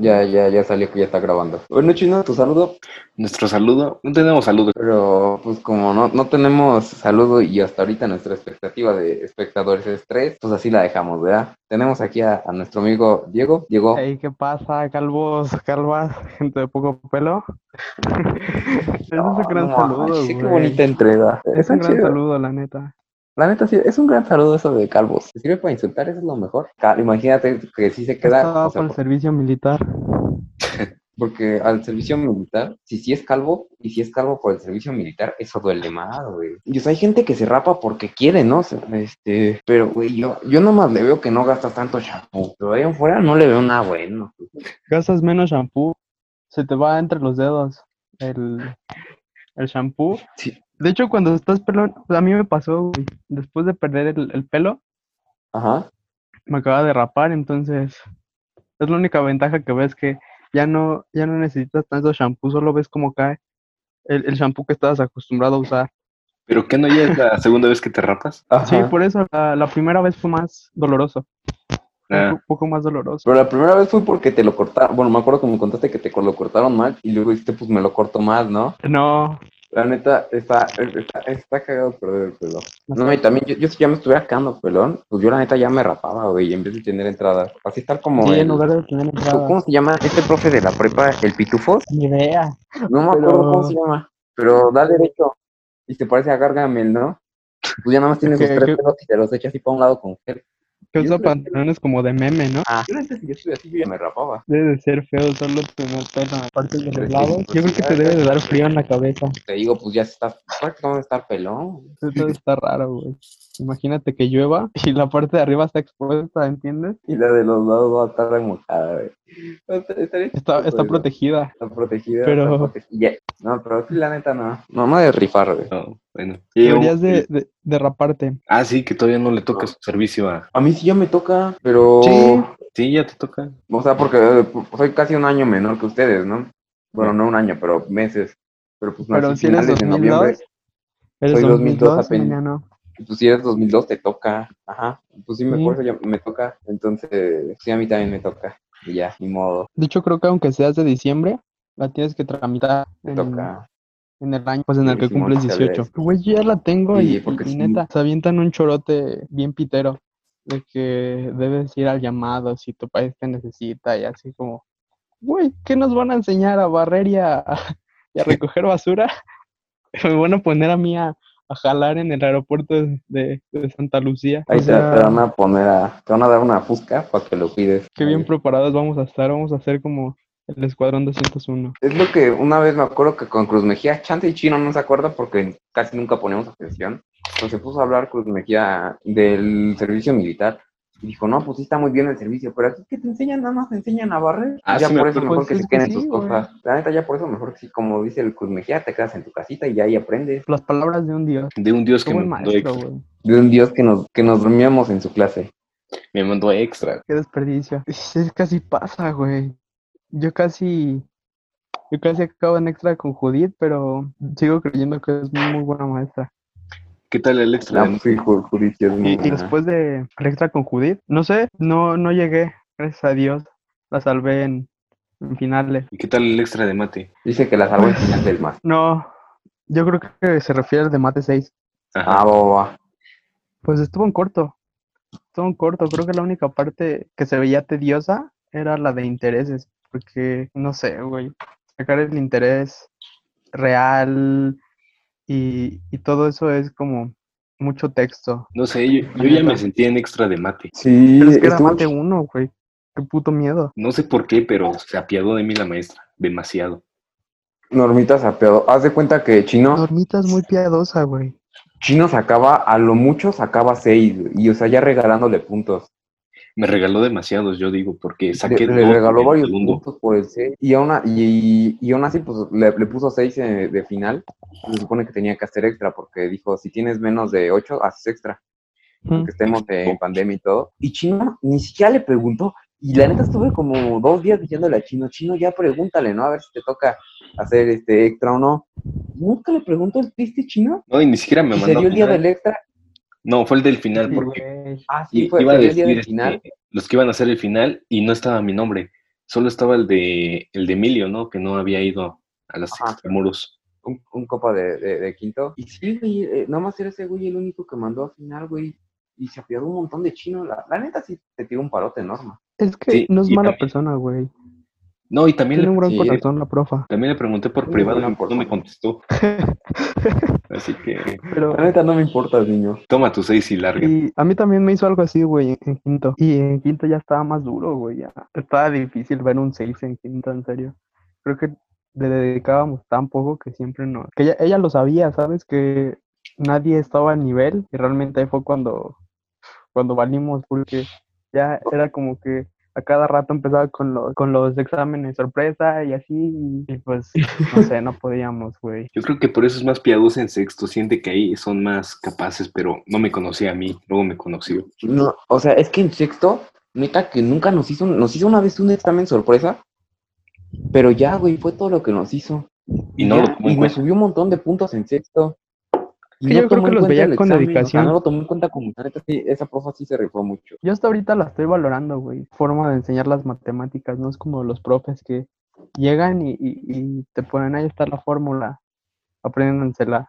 Ya, ya, ya salió que ya está grabando. Bueno, Chino, tu saludo. Nuestro saludo, no tenemos saludo. Pero pues como no, no tenemos saludo y hasta ahorita nuestra expectativa de espectadores es tres, pues así la dejamos, ¿verdad? Tenemos aquí a, a nuestro amigo Diego. Diego. Hey, ¿qué pasa, calvos, calvas, gente de poco pelo? Ese es un gran No, saludo, sí, qué bonita entrega. Es Está un gran chido. saludo, la neta. La neta, sí, es un gran saludo eso de calvos. ¿Te sirve para insultar? Eso es lo mejor. Imagínate que sí se queda, Estaba o sea, por el servicio militar. porque al servicio militar, si sí es calvo y si es calvo por el servicio militar, eso duele más, güey. Y o sea, hay gente que se rapa porque quiere, ¿no? Este, pero, güey, yo, yo nomás le veo que no gastas tanto shampoo, pero ahí afuera no le veo nada bueno. Gastas menos shampoo, se te va entre los dedos el, el shampoo. Sí. De hecho, cuando estás pelón, a mí me pasó, güey, después de perder el, el pelo, Ajá. me acaba de rapar, entonces es la única ventaja que ves que ya no, ya no necesitas tanto shampoo, solo ves cómo cae el, el shampoo que estabas acostumbrado a usar. ¿Pero qué no ya es la segunda vez que te rapas? Ajá. Sí, por eso la, la primera vez fue más doloroso, Ah, un poco más doloroso. Pero la primera vez fue porque te lo cortaron. Bueno, me acuerdo que me contaste que te lo cortaron mal y luego dijiste, pues me lo corto más, ¿no? No, La neta, está, está, está cagado perder el pelo. no y también yo, yo si ya me estuviera quedando pelón, pues yo la neta ya me rapaba, güey, en vez de tener entradas. Así estar como sí, el- en lugar de tener entrada. ¿Cómo se llama este profe de la prepa? ¿El Pitufos? Ni idea. No me acuerdo Pero- cómo se llama, pero da derecho. Y se parece a Gargamel, ¿no? Pues ya nada más tiene sus ¿Qué- tres pelos y te los echa así para un lado con gel. Que Yo usa que- pantalones como de meme, ¿no? Ah, yo neta, si yo estuviera así, yo ya me rapaba. Debe de ser feo solo tener pelo en partes de los lados. pues, Yo creo que te debe de dar frío en la cabeza. Te digo, pues ya estás, prácticamente estar pelón. Eso está raro, güey. Imagínate que llueva y la parte de arriba está expuesta, ¿entiendes? Y la de los lados va a estar remojada, güey. Está, Está, protegida. Está protegida. Pero- está protegida. No, pero sí, la neta no. No, no de rifar, güey. no, bueno. Deberías de, de, de raparte. Ah, sí, que todavía no le toca su servicio a... A mí sí ya me toca, pero... Sí. Sí, ya te toca. O sea, porque pues, soy casi un año menor que ustedes, ¿no? Bueno, no un año, pero meses. Pero pues Pero nací si eres finales de 2002, noviembre. Eres Soy 2002 2002, apenas. Emiliano. Pues si eres 2002 te toca. Ajá. Pues sí, me, eso ya me toca. Entonces, sí, a mí también me toca. Y ya, ni modo. De hecho, creo que aunque seas de diciembre, la tienes que tramitar Me en, toca. en el año, pues en el que cumples sí sabía 18. eso. Güey, ya la tengo Sí, y, y sí. neta, se avientan un chorote bien pitero de que debes ir al llamado si tu país te necesita y así como, güey, ¿qué nos van a enseñar a barrer y a, y a recoger basura? Me van a poner a mí a, a jalar en el aeropuerto de, de- de Santa Lucía. Ahí O sea, te van a poner a... Te van a dar una fusca para que lo cuides. qué bien Ahí. preparados vamos a estar, vamos a hacer como el Escuadrón 201. Es lo que una vez me acuerdo que con Cruz Mejía, Chance y Chino no se acuerda porque casi nunca ponemos atención. Cuando se puso a hablar Cruz Mejía del servicio militar, y dijo, no, pues sí está muy bien el servicio, pero aquí que te enseñan, nada más te enseñan a barrer. Ah, ya sí me por eso mejor que se que queden sí, tus güey. cosas. La neta, ya por eso mejor que sí, como dice el Cruz Mejía, te quedas en tu casita y ya ahí aprendes. Las palabras de un dios. De un dios que me mandó maestro, extra. güey. De un dios que nos, que nos dormíamos en su clase. Me mandó extra. Qué desperdicio. Es, es casi pasa, güey. Yo casi. Yo casi acabo en extra con Judith, pero sigo creyendo que es muy, muy buena maestra. ¿Qué tal el extra? Ah, pues sí, Judith sí es muy Y, después de el extra con Judith, no sé, no, no llegué, gracias a Dios. La salvé en, en finales. ¿Y qué tal el extra de mate? Dice que la salvó en final del más. No, yo creo que se refiere al de Mate 6. Ajá. Ah, va, va, va. Pues estuvo en corto. Estuvo en corto. Creo que la única parte que se veía tediosa era la de intereses. Porque, no sé, güey. Sacar el interés real y, y todo eso es como mucho texto. No sé, yo, yo ya me sentí en extra de mate. Sí, Pero es que era estuvo mate uno, güey. Qué puto miedo. No sé por qué, pero se apiadó de mí la maestra. Demasiado. Normita sapeado. Haz de cuenta que Chino, Normita es muy piadosa, güey. Chino sacaba, a lo mucho sacaba seis, y o sea, ya regalándole puntos. Me regaló demasiados, yo digo, porque Le, saqué le dos regaló varios segundo. puntos por el seis. Y aún, y, y aún así, pues le, le puso seis eh, de final. Se supone que tenía que hacer extra, porque dijo, si tienes menos de ocho, haces extra. Mm. Que estemos en pandemia y todo. Y Chino ni siquiera le preguntó. Y la neta estuve como dos días diciéndole a Chino, Chino, ya pregúntale, ¿no? A ver si te toca hacer este extra o no. Nunca le preguntó el triste Chino. No, y ni siquiera me mandó. se dio el día del extra. No, fue el del final, porque. Ah, sí, fue, iba a fue decir del final. este, los que iban a hacer el final y no estaba mi nombre. Solo estaba el de, el de Emilio, ¿no? Que no había ido a las extramuros. Un, un copa de, de, de quinto. Y sí, güey, eh, nada más era ese güey el único que mandó al final, güey. Y se apiadó un montón de chinos. La, la neta sí te tiró un parote enorme. Es que Sí, no es mala también- persona, güey. No, y también Tiene un le, gran sí. corazón la profa. también le pregunté por privado y no me contestó. Así que Pero La neta no me importa, niño. toma tus seis y larga. y a mí también me hizo algo así, güey, en, quinto. Y en quinto ya estaba más duro, güey. Ya estaba difícil ver un 6 en quinto, en serio. Creo que le dedicábamos tan poco que siempre no. Que ella, ella lo sabía, ¿sabes? Que nadie estaba al nivel. Y realmente ahí fue cuando, cuando valimos, porque ya era como que a cada rato empezaba con los, con los exámenes sorpresa y así. Y, y pues, no sé, no podíamos, güey. Yo creo que por eso es más piadoso en sexto. Siente que ahí son más capaces, pero no me conocía a mí. Luego me conoció. No, o sea, es que en sexto, neta que nunca nos hizo, nos hizo una vez un examen sorpresa, pero ya, güey, fue todo lo que nos hizo. Y no ya, lo y me subió un montón de puntos en sexto. Yo creo que los veía con examen, o sea, dedicación. no lo tomé en cuenta como la neta, sí, esa profa sí se rifó mucho. Yo hasta ahorita la estoy valorando, güey. Forma de enseñar las matemáticas, no es como los profes que llegan y, y- y te ponen ahí está la fórmula, apréndansela.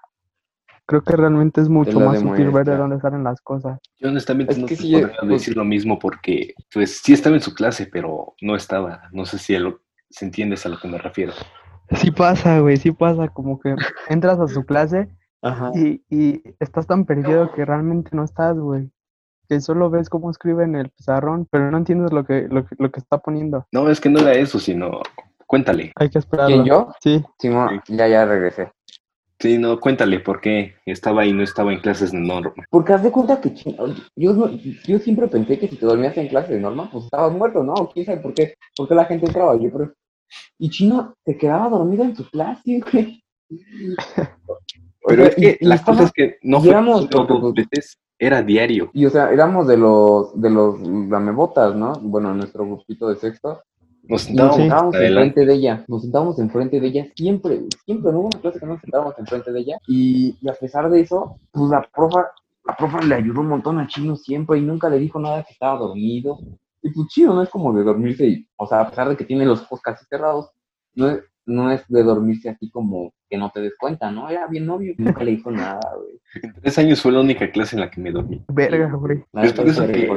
Creo que realmente es mucho más útil ver de dónde salen las cosas. Yo honestamente Es no que te sí, podría pues- decir lo mismo porque, pues, sí estaba en su clase, pero no estaba. No sé si lo, si entiendes a lo que me refiero. Sí pasa, güey, sí pasa, como que entras a su clase Ajá. y, y estás tan perdido que realmente no estás, güey. Que solo ves cómo escribe en el pizarrón, pero no entiendes lo que, lo que, lo que está poniendo. No, es que no era eso, sino cuéntale. Hay que esperar. ¿Quién, yo? Sí, Simón, ya, ya regresé. Sí, no, cuéntale por qué estaba y no estaba en clases de norma. Porque haz de cuenta que yo, no- yo siempre pensé que si te dormías en clase de norma, pues estabas muerto, ¿no? ¿Quién sabe por qué? ¿Por qué la gente entraba? Yo creo. Y Chino se quedaba dormido en su clase, güey. Pero es que y- y la estaba- cosa es que no éramos- dos veces, era diario. Y o sea, éramos de los, de los lamebotas, ¿no? Bueno, nuestro grupito de sexto. Nos sentábamos Sí. enfrente de ella, nos sentábamos enfrente de ella siempre, siempre, no hubo una clase que no nos sentábamos enfrente de ella. Y, y a pesar de eso, pues la profa, la profa le ayudó un montón al chino siempre y nunca le dijo nada que estaba dormido. Y pues chido, no es como de dormirse, y, o sea, a pesar de que tiene los ojos casi cerrados, no es, no es de dormirse así como que no te des cuenta, ¿no? Era bien obvio, nunca le dijo nada, güey. En tres años fue la única clase en la que me dormí. verga, güey. La Es por eso que-.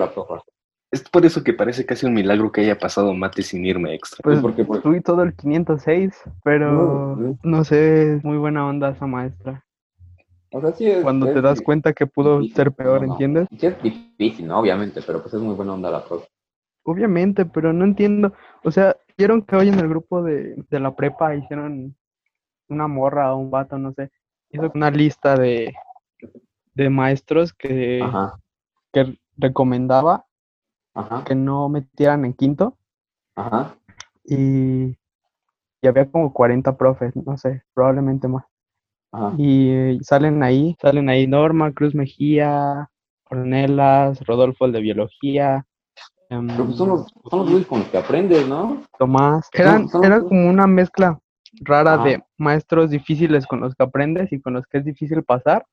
Es por eso que parece casi un milagro que haya pasado mate sin irme extra. Pues porque, pues, fui todo el 506, pero No, no. no sé, es muy buena onda esa maestra. O sea, sí es- Cuando es te das cuenta que pudo difícil, ser peor, ¿no? ¿entiendes? Sí es difícil, ¿no? Obviamente, pero pues es muy buena onda la profe. Obviamente, pero no entiendo. O sea, vieron que hoy en el grupo de, de la prepa hicieron una morra o un vato, no sé, hizo una lista de, de maestros que, Ajá, que recomendaba ajá, que no metieran en quinto ajá. y, y había como 40 profes, no sé, probablemente más. Ajá. Y eh, salen ahí, salen ahí Norma, Cruz Mejía, Ornelas, Rodolfo el de biología, em, Pero pues son los, son los güeyes con los que aprendes, ¿no? Tomás. Eran, son- era como una mezcla rara Ajá. de maestros difíciles con los que aprendes y con los que es difícil pasar,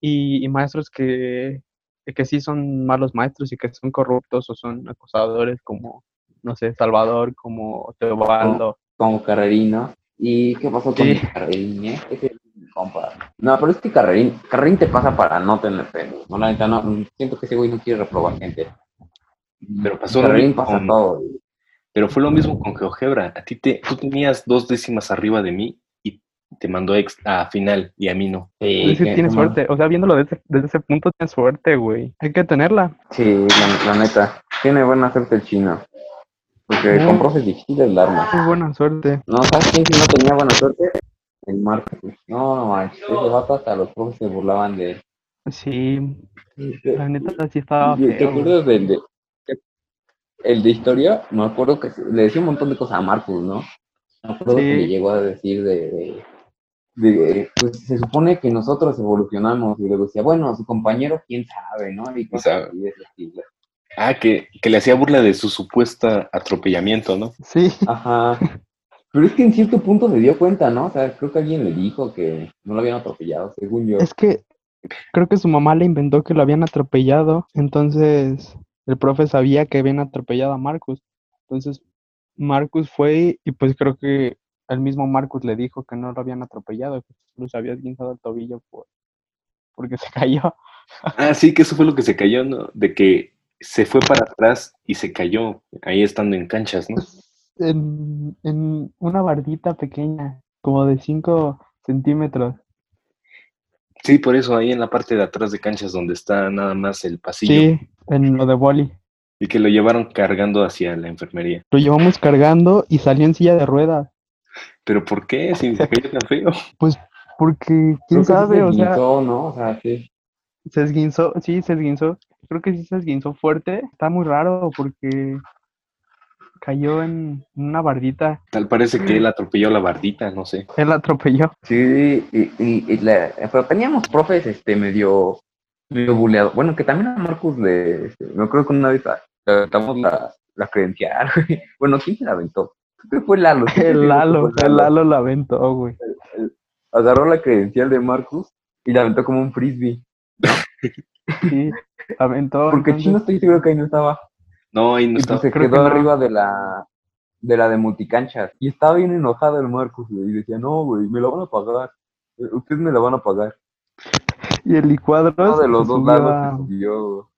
y, y maestros que, que sí son malos maestros y que son corruptos o son acosadores como, no sé, Salvador, como Teobaldo. Como Carrerín, ¿no? ¿Y qué pasó con Sí. Carrerín, eh? Ese compa. No, pero es que Carrerín, Carrerín te pasa para no tener pelo. No, la neta, no. Siento que ese güey no quiere reprobar gente. Pero pasó lo mismo pasa con- todo. güey. Pero fue lo mismo con GeoGebra. A ti te, tú tenías dos décimas arriba de mí y te mandó ex- a final y a mí no. Sí, que- tienes no, suerte, o sea, viéndolo desde, ese- desde ese punto, tienes suerte, güey. Hay que tenerla. Sí, la, la neta. Tiene buena suerte el chino. Porque No. con profes difíciles la arma. Muy buena suerte. No, ¿sabes quién sí no tenía buena suerte? El Marcos. No, no manches. Ese vato hasta los profes se burlaban de él. Sí, la neta sí estaba ¿Te feo. acuerdas del de, el de historia? Me acuerdo que le decía un montón de cosas a Marcus, ¿no? Me acuerdo Sí. que le llegó a decir de, de, de, pues se supone que nosotros evolucionamos y luego decía, bueno, su compañero, quién sabe, ¿no? Y cosas así de ese estilo. Ah, que, que le hacía burla de su supuesta atropellamiento, ¿no? Sí, Ajá. Pero es que en cierto punto se dio cuenta, ¿no? O sea, creo que alguien le dijo que no lo habían atropellado, según yo. es que creo que su mamá le inventó que lo habían atropellado, entonces el profe sabía que habían atropellado a Marcus. Entonces, Marcus fue y pues creo que el mismo Marcus le dijo que no lo habían atropellado, que solo se había esguinzado el tobillo por, porque se cayó. Ah, sí, que eso fue lo que se cayó, ¿no? De que se fue para atrás y se cayó ahí estando en canchas, ¿no? En, en una bardita pequeña, como de 5 centímetros. Sí, por eso ahí en la parte de atrás de canchas donde está nada más el pasillo Sí, en lo de boli. y que lo llevaron cargando hacia la enfermería. Lo llevamos cargando y salió en silla de ruedas. ¿Pero por qué? Si se cayó tan feo. Porque, Creo quién sabe, se o sea, esguinzó, ¿no? O sea, sí. se esguinzó, sí, se esguinzó. Creo que sí se esguinzó fuerte. Está muy raro porque cayó en una bardita. Tal parece que él atropelló la bardita, no sé. Él la atropelló. Sí, y, y- y la- pero teníamos profes este medio, medio buleado. Bueno, que también a Marcus le, este, me acuerdo que una vez le aventamos la, la credencial, güey. Bueno, ¿quién se la aventó? Creo que fue Lalo. sí, El Lalo, el Lalo la aventó, güey. Agarró la credencial de Marcus y la aventó como un frisbee. Sí, la aventó. Porque entonces- Chino estoy seguro que ahí no estaba. No, ahí no Y pues se que quedó no. arriba de la de la de multicanchas. Y estaba bien enojado el Marcus, güey. Y decía, no, güey, me la van a pagar. Eh, Ustedes me la van a pagar. Y el licuadro Uno de los dos lados se subió.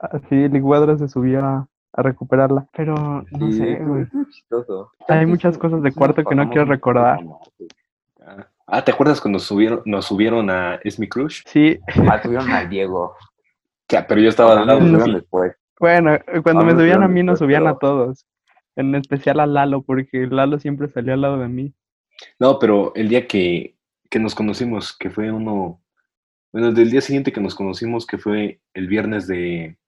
a- sí, el licuadro se subió a, a recuperarla. Pero no Sí, sé, güey. chistoso. Hay muchas cosas de cuarto que no quiero recordar. Ah. Ah, ¿te acuerdas cuando subieron, nos subieron a Es mi crush? Sí, Ah, subieron al Diego. Ya, pero yo estaba al lado ti. después. Bueno, eh, cuando me subían a mí nos después, subían a todos. En especial a Lalo, porque Lalo siempre salía al lado de mí. No, pero el día que, que nos conocimos, que fue uno, bueno, del día siguiente que nos conocimos, que fue el viernes de,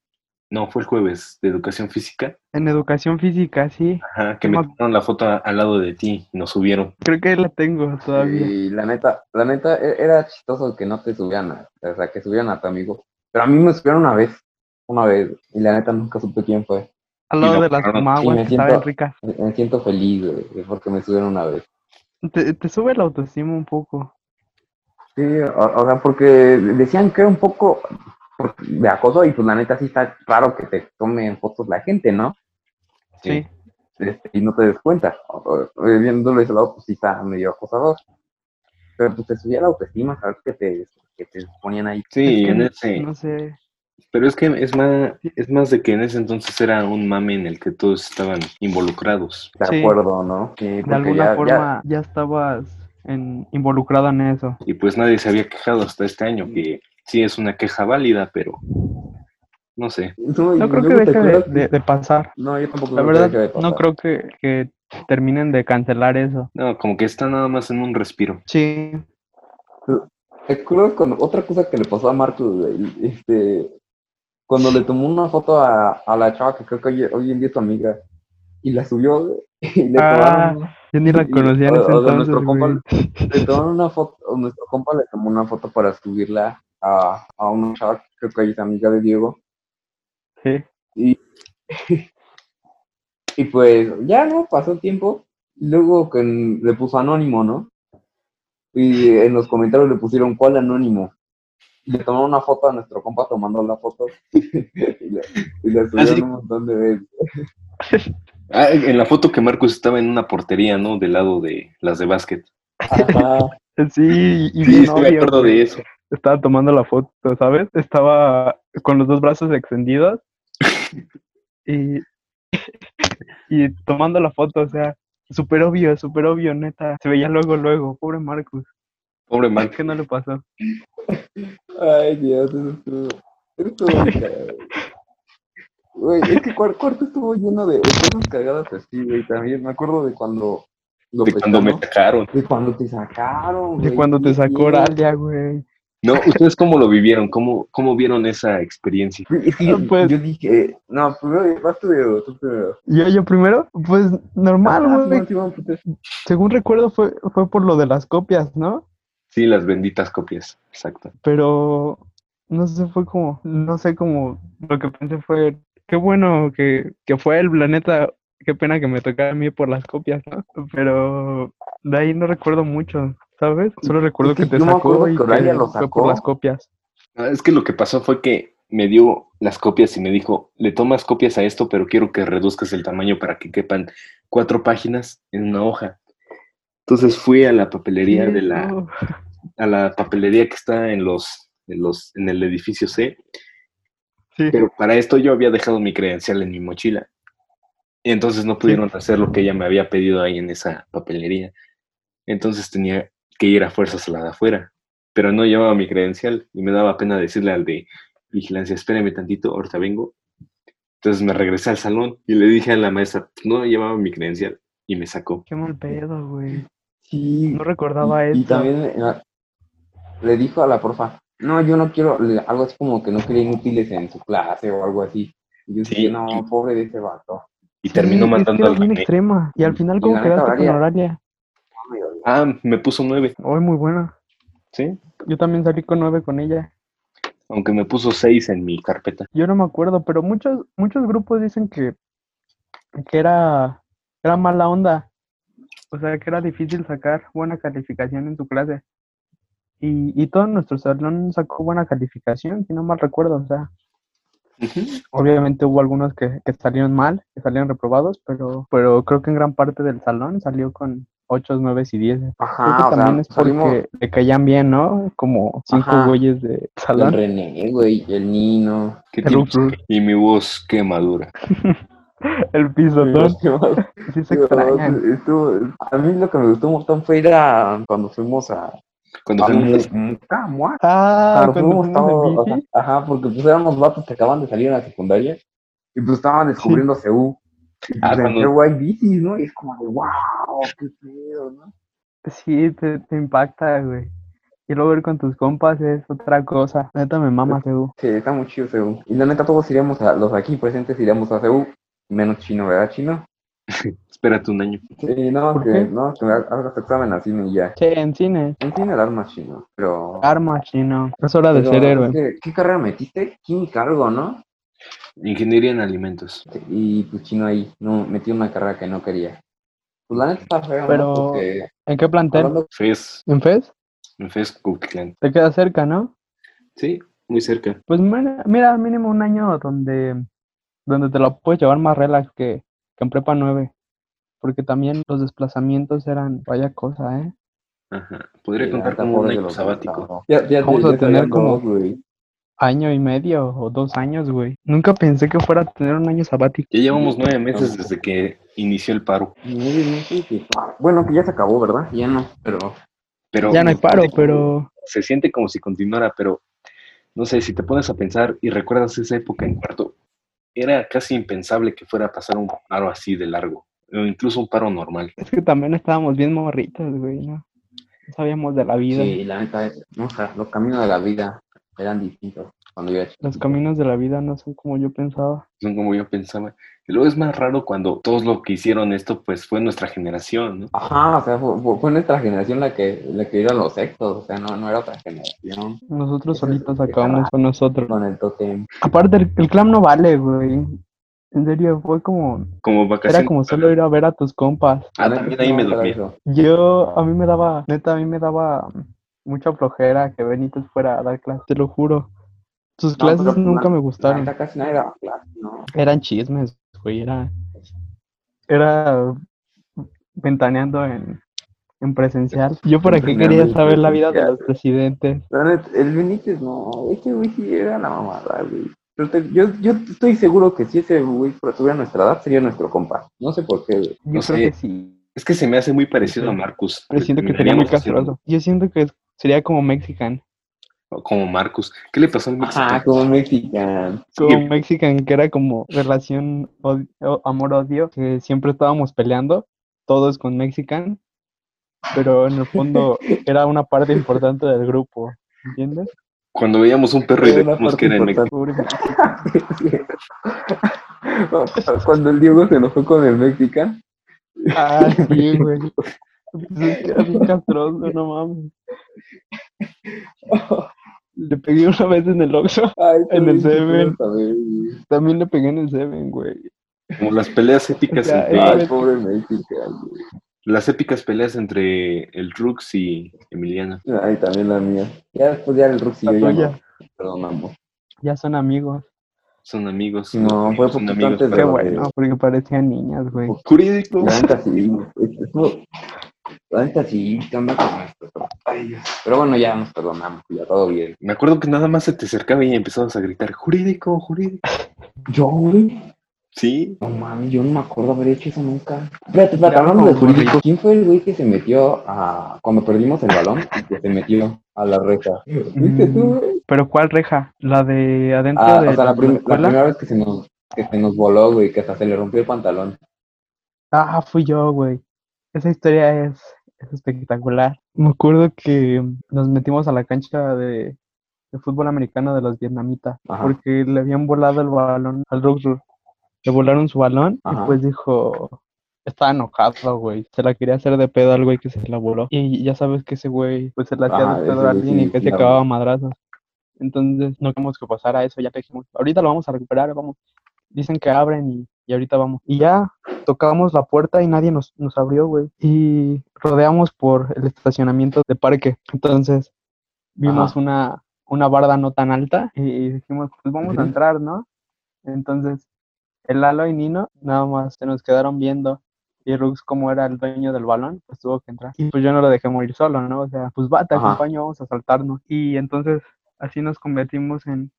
no, fue el jueves de educación física, En educación física, sí. ajá, que me tomaron la foto al lado de ti y nos subieron. Creo que la tengo todavía. Y la neta, la neta, e- era chistoso que no te subían, a- o sea, que subían a tu amigo. Pero a mí me subieron una vez, una vez, y la neta nunca supe quién fue. Al lado de las pararon. maguas Y me que estaban siento- ricas. Me, me siento feliz, güey, porque me subieron una vez. Te, te sube la autoestima un poco. Sí, o, o sea, porque decían que era un poco de acoso y pues la neta sí está claro que te tomen fotos la gente, ¿no? Sí. Este, y no te des cuenta. O- o- Viéndolo de ese lado, pues sí está medio acosador. Pero pues te subía la autoestima, sabes que te, que te ponían ahí. Sí, Es que en no- ese, No sé. Pero es que es más, es más de que en ese entonces era un mame en el que todos estaban involucrados. De Sí. acuerdo, ¿no? Sí, De alguna ya- forma ya, estabas en, involucrado en eso. Y pues nadie se había quejado hasta este año, que sí es una queja válida, pero no sé. No, No creo que deje de, acuerdas de- de pasar. No, yo tampoco La creo que verdad, deje de no pasar. creo que, que terminen de cancelar eso. No, como que está nada más en un respiro. Sí, ¿Te acuerdas cuando otra cosa que le pasó a Marcos? Este, cuando le tomó una foto a, a la chava que creo que hoy, hoy en día es tu amiga y la subió y le Ah, tomaron, yo ni la y- conocía en o- ese o entonces, nuestro compa le tomaron una foto, nuestro compa le tomó una foto para subirla a, a una chava que creo que es amiga de Diego Sí. y pues ya no pasó el tiempo y luego que le puso anónimo, ¿no? Y en los comentarios le pusieron cuál anónimo. Le tomaron una foto a nuestro compa tomando la foto y la, y la subieron un montón de veces. Ah, en la foto que Marcos estaba en una portería, ¿no? Del lado de las de básquet. Ajá. Sí, y Sí, sí me acuerdo de eso. Estaba tomando la foto, ¿sabes? Estaba con los dos brazos extendidos y, y tomando la foto, o sea, súper obvio, súper obvio, neta. Se veía luego, luego, pobre Marcus. Pobre Marcos. ¿Qué no le pasó? Ay, Dios, eso estuvo. Eso estuvo. Güey, es que cuar- cuarto estuvo lleno de, de cosas cagadas así, güey. También me acuerdo de cuando. Lo De cuando me sacaron. De cuando te sacaron, De güey. cuando te sacó. Oralia, güey. No, ¿ustedes cómo lo vivieron? ¿Cómo, cómo vieron esa experiencia? Es que yo, Pues- yo dije, no, primero vas tú primero, tú primero. ¿Yo, yo primero? Pues normal, Ah, güey. Pues, Según recuerdo fue, fue por lo de las copias, ¿no? Sí, las benditas copias. Exacto. Pero no sé, fue como, no sé cómo, lo que pensé fue, qué bueno que, que fue el planeta, qué pena que me tocara a mí por las copias, ¿no? Pero de ahí no recuerdo mucho, ¿sabes? Solo recuerdo que que te sacó y que lo fue por sacó. las copias. Ah, Es que lo que pasó fue que me dio las copias y me dijo, le tomas copias a esto, pero quiero que reduzcas el tamaño para que quepan cuatro páginas en una hoja. Entonces fui a la papelería de la, a la papelería que está en los, en los, en el edificio C, Sí. pero para esto yo había dejado mi credencial en mi mochila. Y entonces no pudieron hacer lo que ella me había pedido ahí en esa papelería. Entonces tenía que ir a fuerzas a la de afuera, pero no llevaba mi credencial y me daba pena decirle al de vigilancia, espérame tantito, ahorita vengo. Entonces me regresé al salón y le dije a la maestra, no llevaba mi credencial y me sacó. Qué mal pedo, güey. Sí. No recordaba y, y eso. también eh, le dijo a la profa, no, yo no quiero, algo así como que no quería inútiles en su clase o algo así. Y yo Sí. dije, no, pobre de ese vato. Y terminó Sí, es que mandando era al extrema. Y al final, Y ¿cómo quedaste con Horaria. Ah, me puso nueve, Hoy muy buena. ¿sí? Yo también salí con nueve con ella. Aunque me puso seis en mi carpeta. Yo no me acuerdo, pero muchos, muchos grupos dicen que, que era, era mala onda. O sea, que era difícil sacar buena calificación en tu clase. Y, y todo nuestro salón sacó buena calificación, si no mal recuerdo. O sea, obviamente hubo algunos que, que salieron mal, que salieron reprobados, pero, pero creo que en gran parte del salón salió con 8, 9 y 10. Creo que Ajá, o sea, también es porque salimos le caían bien, ¿no? Como cinco Ajá. güeyes de el salón. René, güey, el Nino. ¿Qué El. Y mi voz, qué madura. El pisotón. Sí se extrañan. Estuvo- a mí lo que me gustó un montón fue ir a cuando fuimos a, Cuando a fuimos, Mu- Mucamua. Ah, cuando fuimos todos, o sea, ajá, porque pues éramos vatos que acaban de salir en la secundaria y pues estaban descubriendo CU. Y Ah, pues cuando- CU hay bicis, ¿no? Y es como de, wow, qué pedo, ¿no? Sí, te, te impacta, güey. Y luego ir con tus compas es otra cosa. Neta me mama, Edu. Sí, está muy chido CU. Y la neta, todos iríamos a, los aquí presentes iríamos a CU, menos chino, ¿verdad, chino? espérate un año. Sí, no, ¿Por que, no, que hagas examen así y ya. Che, en cine. En cine el arma chino, pero... Arma chino. Es hora de pero ser héroe. ¿Qué carrera metiste? Química algo, ¿no? Ingeniería en alimentos. Y pues chino ahí, no, metió una carrera que no quería. Pues la neta está feo, ¿no? Pero- Porque ¿En qué plantel? hablando FES, ¿En FES? en FES Cuauhtitlán. Te queda cerca, ¿no? Sí, muy cerca. Pues mira, mira, mínimo un año donde, donde te lo puedes llevar más relax que, que en prepa 9. Porque también los desplazamientos eran vaya cosa, ¿eh? Ajá. Podría Sí, contar como un año sabático. Ya, ya, Vamos ya a te tener como- dos, güey. Año y medio o dos años, güey. Nunca pensé que fuera a tener un año sabático. Ya llevamos nueve meses desde que inició el paro. Nueve meses de paro. Bueno, que ya se acabó, ¿verdad? Ya no, pero Pero Ya no hay paro, se- pero Se siente como si continuara, pero no sé, si te pones a pensar y recuerdas esa época en cuarto, era casi impensable que fuera a pasar un paro así de largo, o incluso un paro normal. es que también estábamos bien morritos, güey, ¿no? No sabíamos de la vida. sí, la neta, es- no, o sea, los caminos de la vida eran distintos cuando yo era. Los caminos de la vida no son como yo pensaba. Son como yo pensaba. Y luego es más raro cuando todos los que hicieron esto, pues fue nuestra generación, ¿no? Ajá, o sea, fue, nuestra generación la que, la que iban los sextos, o sea, no, no era otra generación. Nosotros solitos acabamos con nosotros. Con el totem. Aparte, el, el clan no vale, güey. En serio, fue como... Como Era vacaciones. como solo ir a ver a tus compas. Ah, también ahí me me dormí. eso. Yo, a mí me daba, neta, a mí me daba mucha flojera que Benítez fuera a dar clases, te lo juro. Sus No, clases pero nunca la- me La gustaron. neta casi nadie daba clase, ¿no? Eran chismes, güey, era... Era ventaneando en, en presencial. Yo para qué Ventaneando quería saber la vida de los presidentes. La el Benítez no, ese güey sí era la mamada, güey. Pero te- yo, yo estoy seguro que si ese güey tuviera nuestra edad, sería nuestro compa. No sé por qué, güey. Yo No creo sé. que sí. Es que se me hace muy parecido a Marcus. Pero siento que sería muy castroso. Yo siento que sería como Mexican. Como Marcus. ¿Qué le pasó al Ajá, mexicano? como mexican. Como Mexican, que era como relación amor-odio, que siempre estábamos peleando, todos con Mexican, pero en el fondo era una parte importante del grupo, ¿entiendes? Cuando veíamos un perro y que era. Pobre Mexican. Cuando el Diego se enojó con el mexican. Ah, sí, güey. Pues es que era bien castroso, no mames. Le pegué una vez en el Oxxo, Ay, En el Seven. también le pegué en el Seven, güey. Como las peleas épicas O sea, entre. Ay, pobre mexican, güey. Las épicas peleas entre el Rux y Emiliano. Ay, también la mía. Ya después ya el Rux y La yo ya perdonamos. Ya son amigos. Son amigos. No, los fue amigos son amigos antes de Qué bueno, porque parecían niñas, güey. Jurídico. La neta sí, eso- la neta sí, ¿qué onda con esto? Ay, Dios. Pero bueno, ya nos perdonamos, ya todo bien. Me acuerdo que nada más se te acercaba y empezabas a gritar, jurídico, jurídico. Yo, güey, Sí, no mames, yo no me acuerdo haber hecho eso nunca. Espérate, espérate, Ya, hablando de jurídico, ¿quién fue el güey que se metió a, cuando perdimos el balón y que se metió a la reja? ¿Viste tú, güey? Pero ¿cuál reja? ¿La de adentro Ah, de o sea, la, prim- la primera vez que se nos, que se nos voló, güey, que hasta se le rompió el pantalón. Ah, fui yo, güey. Esa historia es, es espectacular. Me acuerdo que nos metimos a la cancha de, de fútbol americano de los vietnamitas Ajá. porque le habían volado el balón al Ruxur. Le volaron su balón Ajá. y pues dijo, estaba enojado, güey. Se la quería hacer de pedo al güey que se la voló. Y ya sabes que ese güey pues se la hacía Ajá, de pedo a alguien sí, y que se acababa madrazos. Entonces no queremos que pasara eso, ya que dijimos, ahorita lo vamos a recuperar, vamos. Dicen que abren y, y ahorita vamos. Y ya tocamos la puerta y nadie nos, nos abrió, güey. Y rodeamos por el estacionamiento de parque. Entonces vimos Ajá. una, una barda no tan alta y dijimos, pues vamos a entrar, ¿no? Entonces el Lalo y Nino nada más se nos quedaron viendo. Y Rux, como era el dueño del balón, pues tuvo que entrar. Y pues yo no lo dejé morir solo, ¿no? O sea, pues va, te acompaño, vamos a saltarnos. Y entonces así nos convertimos en,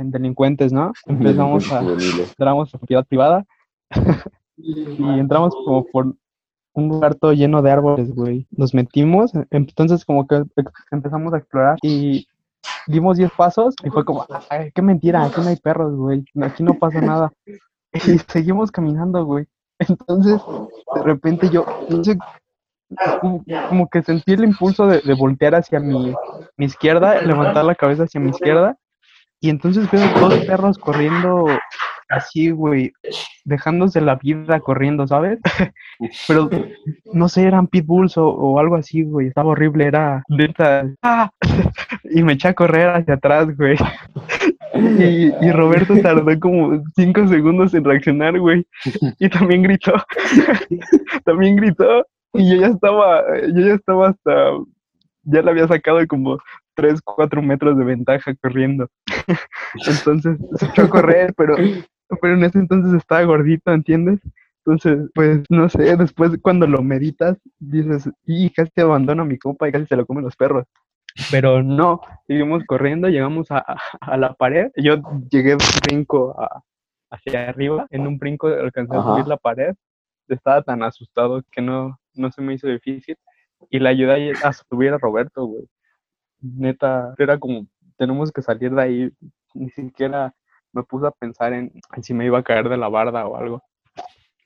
en delincuentes, ¿no? Empezamos a entramos a propiedad privada y entramos como por un lugar todo lleno de árboles, güey. Nos metimos, entonces como que empezamos a explorar y dimos 10 pasos y fue como, "Ay, qué mentira, aquí no hay perros, güey. Aquí no pasa nada. Y seguimos caminando, güey. Entonces, de repente yo, no sé, como, como que sentí el impulso de, de voltear hacia mi, mi izquierda, levantar la cabeza hacia mi izquierda, y entonces veo dos perros corriendo así, güey, dejándose la vida corriendo, ¿sabes? Pero no sé, eran pitbulls o, o algo así, güey, estaba horrible, era neta, ¡ah! y me eché a correr hacia atrás, güey. Y, y Roberto tardó como cinco segundos en reaccionar, güey. Y también gritó. también gritó. Y yo ya estaba, yo ya estaba hasta, ya le había sacado como tres, cuatro metros de ventaja corriendo. Entonces se echó a correr, pero, pero en ese entonces estaba gordito, ¿entiendes? Entonces, pues, no sé, después cuando lo meditas, dices, y casi abandono a mi compa y casi se lo comen los perros. Pero no, seguimos corriendo, llegamos a, a- a la pared. Yo llegué brinco a- hacia arriba, en un brinco alcancé a Ajá. subir la pared. Estaba tan asustado que no, no se me hizo difícil. Y le ayudé a subir a Roberto, güey. Neta, era como, tenemos que salir de ahí. Ni siquiera me puse a pensar en, en si me iba a caer de la barda o algo.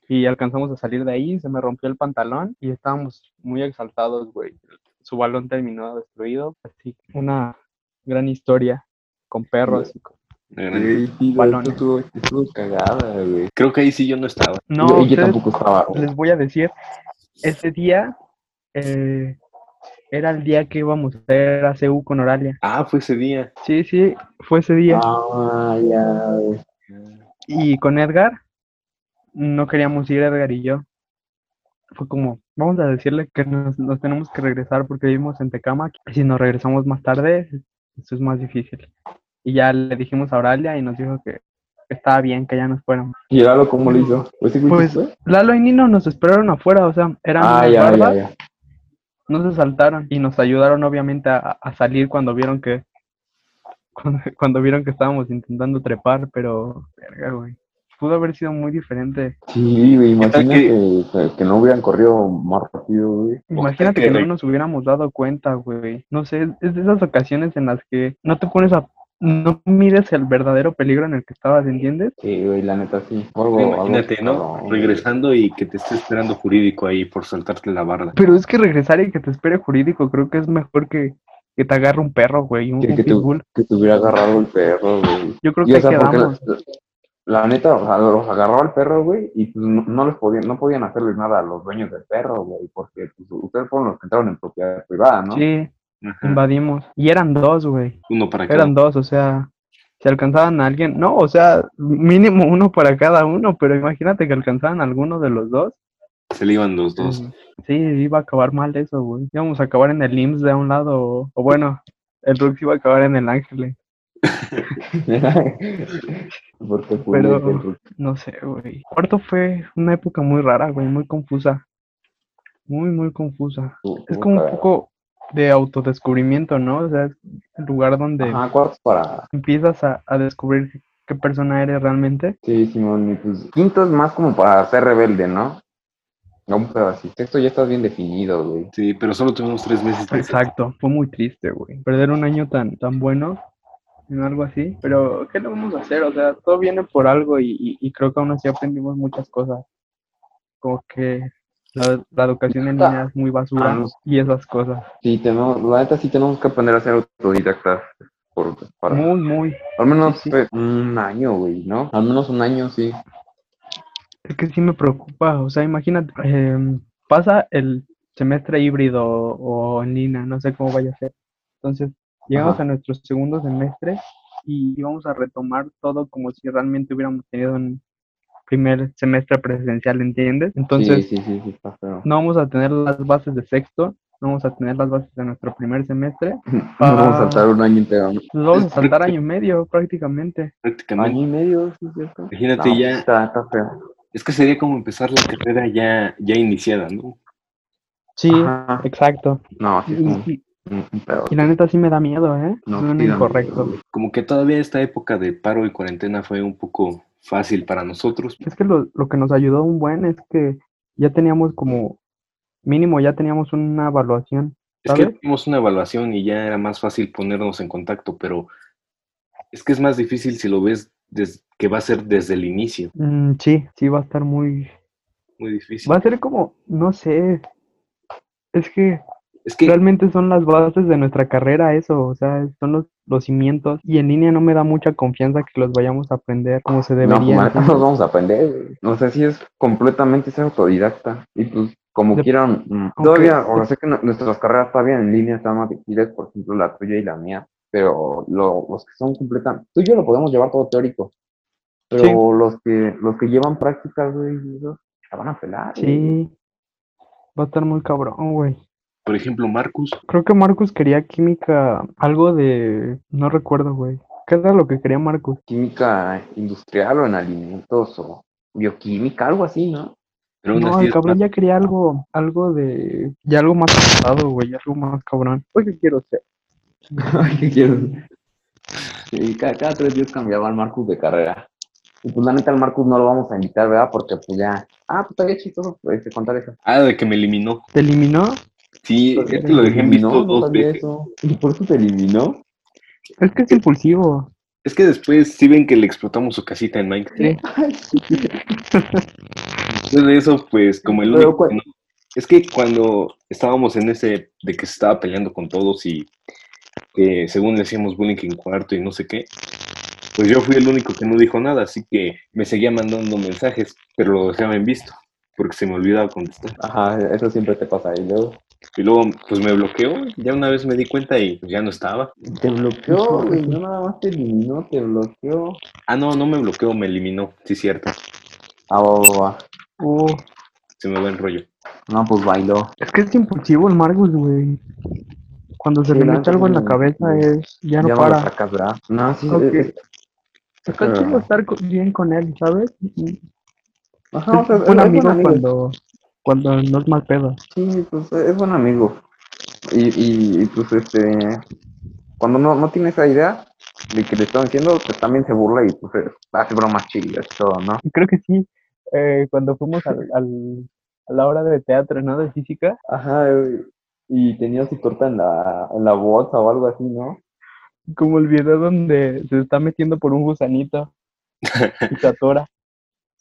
Y alcanzamos a salir de ahí, se me rompió el pantalón y estábamos muy exaltados, güey. Su balón terminó destruido. Así, una gran historia con perros. y con- Güey, estuvo, estuvo cagada, güey. creo que ahí sí yo no estaba. No, yo, yo tampoco estaba. güey. les voy a decir, ese día eh, era el día que íbamos a hacer a CU con Oralia. Ah, fue ese día. Sí, sí, fue ese día. Ah, ya. Y con Edgar, no queríamos ir Edgar y yo. Fue como, vamos a decirle que nos, nos tenemos que regresar porque vivimos en Tecama. Y si nos regresamos más tarde, eso es más difícil. Y ya le dijimos a Oralia y nos dijo que estaba bien, que ya nos fuéramos. ¿Y Lalo cómo lo hizo? ¿Pues? Lalo y Nino nos esperaron afuera, o sea, eran Ah, ya, ya. No se saltaron y nos ayudaron obviamente a, a salir cuando vieron que cuando, cuando vieron que estábamos intentando trepar, pero verga, güey. Pudo haber sido muy diferente. Sí, güey, ¿Qué tal imagina que, que, que no hubieran corrido más rápido, güey. Imagínate que que no nos hubiéramos dado cuenta, güey. No sé, es de esas ocasiones en las que no te pones a no mires el verdadero peligro en el que estabas, ¿entiendes? Sí, güey, la neta sí. Algo- algo Imagínate, ¿no? Regresando y que te esté esperando jurídico ahí por saltarte la barda. Pero es que regresar y que te espere jurídico, creo que es mejor que, que te agarre un perro, güey, un, Que, un que, te, pitbull. que te hubiera agarrado el perro, güey. Yo creo Y, que o sea, quedamos. la, la neta, o sea, los agarró al perro, güey, y pues no, no les podían, no podían hacerles nada a los dueños del perro, güey, porque pues, ustedes fueron los que entraron en propiedad privada, ¿no? Sí, Ajá. invadimos. Y eran dos, güey. Uno para cada. Eran dos, o sea, si alcanzaban a alguien, no, o sea, mínimo uno para cada uno, pero imagínate que alcanzaban a alguno de los dos. Se le iban los dos. Sí, iba a acabar mal eso, güey. Íbamos a acabar en el IMSS de un lado, o, o bueno, el Rux iba a acabar en el Ángeles. Porque Pero- No sé, güey. Cuarto fue una época muy rara, güey, muy confusa. Muy, muy confusa. tú- Es como un poco de autodescubrimiento, ¿no? O sea, es el lugar donde Ajá, cuartos para. empiezas a, a descubrir qué persona eres realmente. Sí, Simón, y pues quinto es más como para ser rebelde, ¿no? No, un pedo así. Sexto ya estás bien definido, güey. Sí, pero solo tuvimos tres meses. de- Exacto, fue muy triste, güey. Perder un año tan, tan bueno en algo así. Pero, ¿qué le vamos a hacer? O sea, todo viene por algo y, y- y creo que aún así aprendimos muchas cosas. Como que la, la educación en línea es muy basura Ah, no. y esas cosas. Sí, tenemos, la neta sí tenemos que aprender a ser autodidactas. Por, para, Muy, muy. al menos sí, sí. eh, un año, güey, ¿no? Al menos un año, sí. Es que sí me preocupa. O sea, imagínate, em, pasa el semestre híbrido o en línea, no sé cómo vaya a ser. Entonces, llegamos Ajá. a nuestro segundo semestre y vamos a retomar todo como si realmente hubiéramos tenido un primer semestre presencial, ¿entiendes? Entonces, sí, sí, sí, sí, está feo. no vamos a tener las bases de sexto, no vamos a tener las bases de nuestro primer semestre, Nos vamos a saltar un año entero. vamos a Es saltar año y medio prácticamente. Prácticamente. Año y medio, sí, cierto. Imagínate No, ya. Está, está feo. Es que sería como empezar la carrera ya, ya iniciada, ¿no? Sí, Ajá. exacto. No, sí, es Y, un, y- un- un pedo. y la neta sí me da miedo, ¿eh? No, sí da incorrecto. Como que todavía esta época de paro y cuarentena fue un poco fácil para nosotros. Es que lo, lo que nos ayudó un buen es que ya teníamos como, mínimo ya teníamos una evaluación, Es que ¿sabes? tuvimos una evaluación y ya era más fácil ponernos en contacto, pero es que es más difícil si lo ves que va a ser desde el inicio. Mm, sí, sí va a estar muy, Muy difícil. va a ser como, no sé, es que Es que realmente son las bases de nuestra carrera eso, o sea, son los, los cimientos y en línea no me da mucha confianza que los vayamos a aprender como se No, debería. neta, ¿entiendes? nos vamos a aprender. No sé si es completamente ser autodidacta. Y pues, como De- quieran, mm, todavía, o sea, sé que no- nuestras carreras todavía en línea están más difíciles, por ejemplo, la tuya y la mía, pero lo- los que son completamente, tú y yo lo podemos llevar todo teórico, pero Sí. los que los que llevan prácticas, güey, la van a pelar. güey. Sí, va a estar muy cabrón, güey. Por ejemplo, Marcus, Creo que Marcus quería química, algo de, no recuerdo, güey. ¿Qué era lo que quería Marcus? Química industrial o en alimentos o bioquímica, algo así, ¿no? pero No, el cabrón ya quería algo, algo de, ya algo más pesado, güey, algo más cabrón. Pues qué quiero ser. ¿Qué quieres? Sí, cada, cada tres días cambiaba al Marcus de carrera. Y pues la neta al Marcus no lo vamos a invitar, ¿verdad? Porque pues ya... Ah, pues estaría chistoso pues, contar eso. Ah, de que me eliminó. ¿Te eliminó? Sí, ¿Por qué es que lo dejé en visto dos veces. eso. ¿Y por eso te eliminó? Es que es impulsivo. Es que después sí ven que le explotamos su casita en Minecraft. Sí. Después de eso, pues como el único no- Es que cuando estábamos en ese de que se estaba peleando con todos y que según le hacíamos bullying en cuarto y no sé qué, pues yo fui el único que no dijo nada, así que me seguía mandando mensajes, pero lo dejaba en visto, porque se me olvidaba contestar. Ajá, eso siempre te pasa. Y luego Y luego, pues me bloqueó, ya una vez me di cuenta y pues, ya no estaba. te bloqueó, güey. No nada más te eliminó, te bloqueó. Ah, no, no me bloqueó, me eliminó, sí, cierto, Ah, va, va, va. Uh, se me va el rollo. No, pues bailó. es que es impulsivo el Marcus, güey. Cuando se le mete algo en la cabeza es, ya no ya para. lo sacas, ¿verdad? No, sí, Ok. es- es- Está pero- chido estar bien con él, ¿sabes? Ajá, o Es sea, buen es amigo buen amigo. cuando, cuando no es mal pedo. Sí, pues es buen amigo. Y, y, y, pues este, cuando no, no tiene esa idea de que le están diciendo, pues también se burla y pues eh, hace bromas chidas y todo, ¿no? Creo que sí. eh, cuando fuimos al, al- a la hora de teatro, ¿no? De física. Ajá, y tenía su torta en la, en la bolsa o algo así, ¿no? Como el video donde se está metiendo por un gusanito y se atora.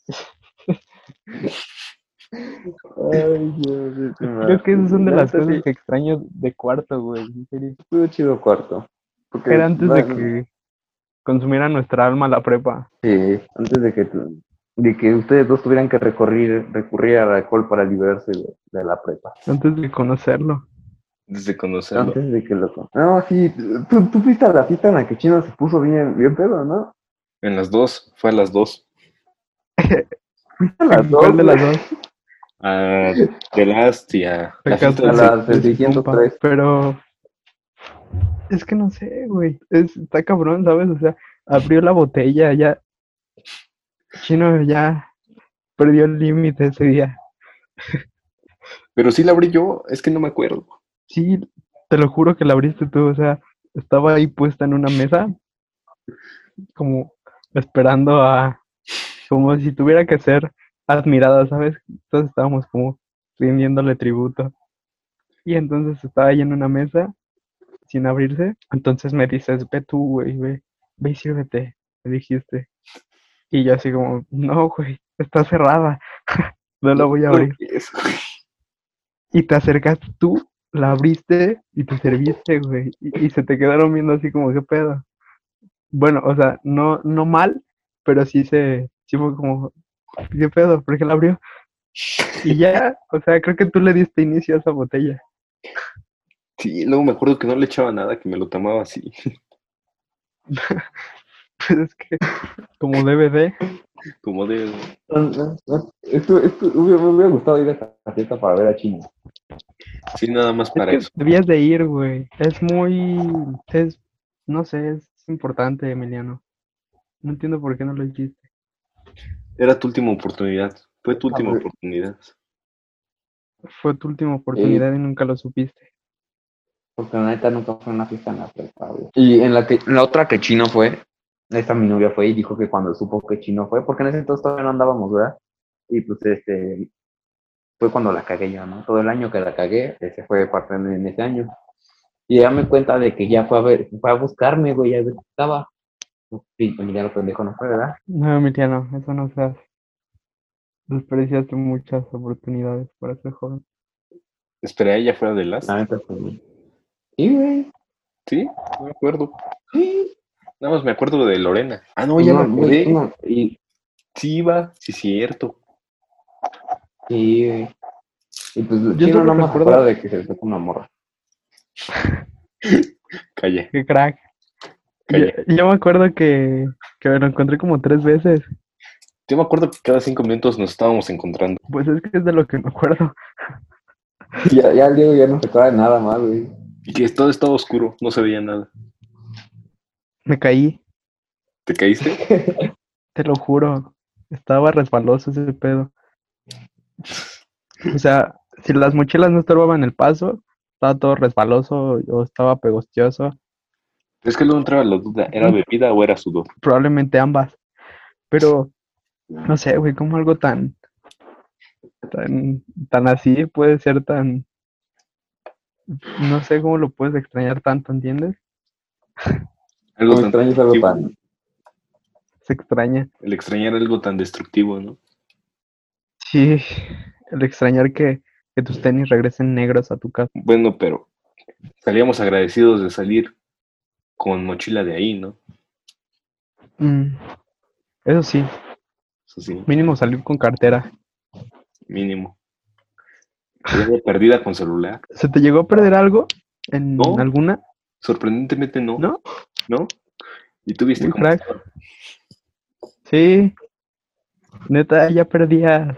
Ay, Dios, Creo que esas son de la las cosas sí, que extraño de cuarto, güey. Estuvo chido cuarto. Porque, Era antes de que consumiera nuestra alma la prepa. Sí, antes de que, de que ustedes dos tuvieran que recurrir, recurrir al alcohol para liberarse de, de la prepa. Antes de conocerlo. Desde conocerlo. Antes de que lo... No, sí, tú, tú fuiste a la fiesta en la que Chino se puso bien, bien pedo, ¿no? En las dos, fue a las dos. Fuiste a las dos, ¿Cuál de las dos? A The Last y a la a del las de del su compa, 603. Pero Es que no sé, güey. Es, está cabrón, ¿sabes? O sea, abrió la botella, ya. Chino ya perdió el límite ese día. Pero sí la abrí yo, es que no me acuerdo. Sí, te lo juro que la abriste tú, o sea, estaba ahí puesta en una mesa, como esperando a, como si tuviera que ser admirada, ¿sabes? Entonces estábamos como rindiéndole tributo. Y entonces estaba ahí en una mesa, sin abrirse. Entonces me dices, ve tú, güey, ve, ve y sírvete, me dijiste. Y yo así como, no, güey, está cerrada, no la voy a abrir. Y te acercaste tú, la abriste y te serviste, güey. Y, y se te quedaron viendo así como, ¿qué pedo? Bueno, o sea, no, no mal, pero sí se, sí fue como, ¿qué pedo? ¿Por qué la abrió? Y ya, o sea, creo que tú le diste inicio a esa botella. Sí, luego me acuerdo que no le echaba nada, que me lo tomaba así. Pues es que, como DVD, Como de. Esto, esto, hubiera- me hubiera gustado ir a esta fiesta para ver a Chino. Sí, nada más es para que eso. debías de ir, güey. Es muy, es, no sé, es importante, Emiliano. No entiendo por qué no lo hiciste. Era tu última oportunidad. Fue tu última ver. oportunidad. Fue tu última oportunidad y nunca lo supiste. Porque la neta nunca fue una fiesta en la prepa, güey. Y en la, que, en la otra que Chino fue, esta mi novia fue y dijo que cuando supo que Chino fue, porque en ese entonces todavía no andábamos, ¿verdad? Y pues este, fue cuando la cagué yo, ¿no? Todo el año que la cagué, ese fue parte de en ese año. Y ella me cuenta de que ya fue a ver, fue a buscarme, güey, a ver si estaba. Sí, lo pendejo no fue, ¿verdad? No, Emiliano, eso no se hace. Desperdiciaste muchas oportunidades para ser joven. Esperé a ella fuera de las. Fue, güey. Sí, güey. Sí, no me acuerdo. Sí. Nada más me acuerdo de Lorena. Ah, no, ya me No, acordé. güey, no, Y, Sí, iba, sí, cierto. sí, güey. Y pues Yo no me acuerdo de que se fue con una morra. Calla, Qué crack. Yo, yo me acuerdo que, que me lo encontré como tres veces. Yo me acuerdo que cada cinco minutos nos estábamos encontrando. Pues es que es de lo que me acuerdo. Ya, ya el Diego ya no se acuerda de nada más, güey. Y que todo estaba oscuro, no se veía nada. Me caí, ¿Te caíste? te lo juro. Estaba resbaloso ese pedo. O sea, si las mochilas no estorbaban el paso, estaba todo resbaloso o estaba pegostioso. Es que luego entraba la duda, ¿era bebida o era sudor? Probablemente ambas. Pero, no sé, güey, como algo tan, tan, tan así puede ser tan, no sé cómo lo puedes extrañar tanto, ¿entiendes? Algo No tan extraño algo destructivo. tan. Se extraña. El extrañar algo tan destructivo, ¿no? Sí, el extrañar que, que tus tenis regresen negros a tu casa. Bueno, pero salíamos agradecidos de salir con mochila de ahí, ¿no? Mm, Eso sí, Eso sí, mínimo salir con cartera. mínimo. Perdida con celular. ¿Se te llegó a perder algo en No. alguna? Sorprendentemente no. ¿No? ¿No? ¿Y tú viste Muy cómo crack. estaba? Sí. Neta, ya perdías.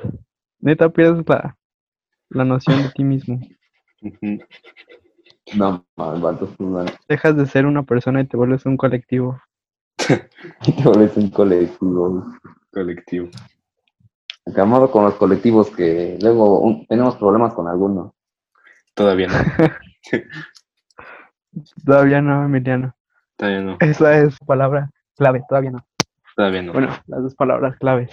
Neta, pierdes la, la noción de ti mismo. Ujú. No, mames, vato, pues. Dejas de ser una persona y te vuelves un colectivo. Y te vuelves un colectivo. Colectivo. Acabamos con los colectivos que luego un- tenemos problemas con algunos. Todavía no. Todavía no, Emiliano. Todavía no. Esa es palabra clave, todavía no. Todavía no. Bueno, las dos palabras claves.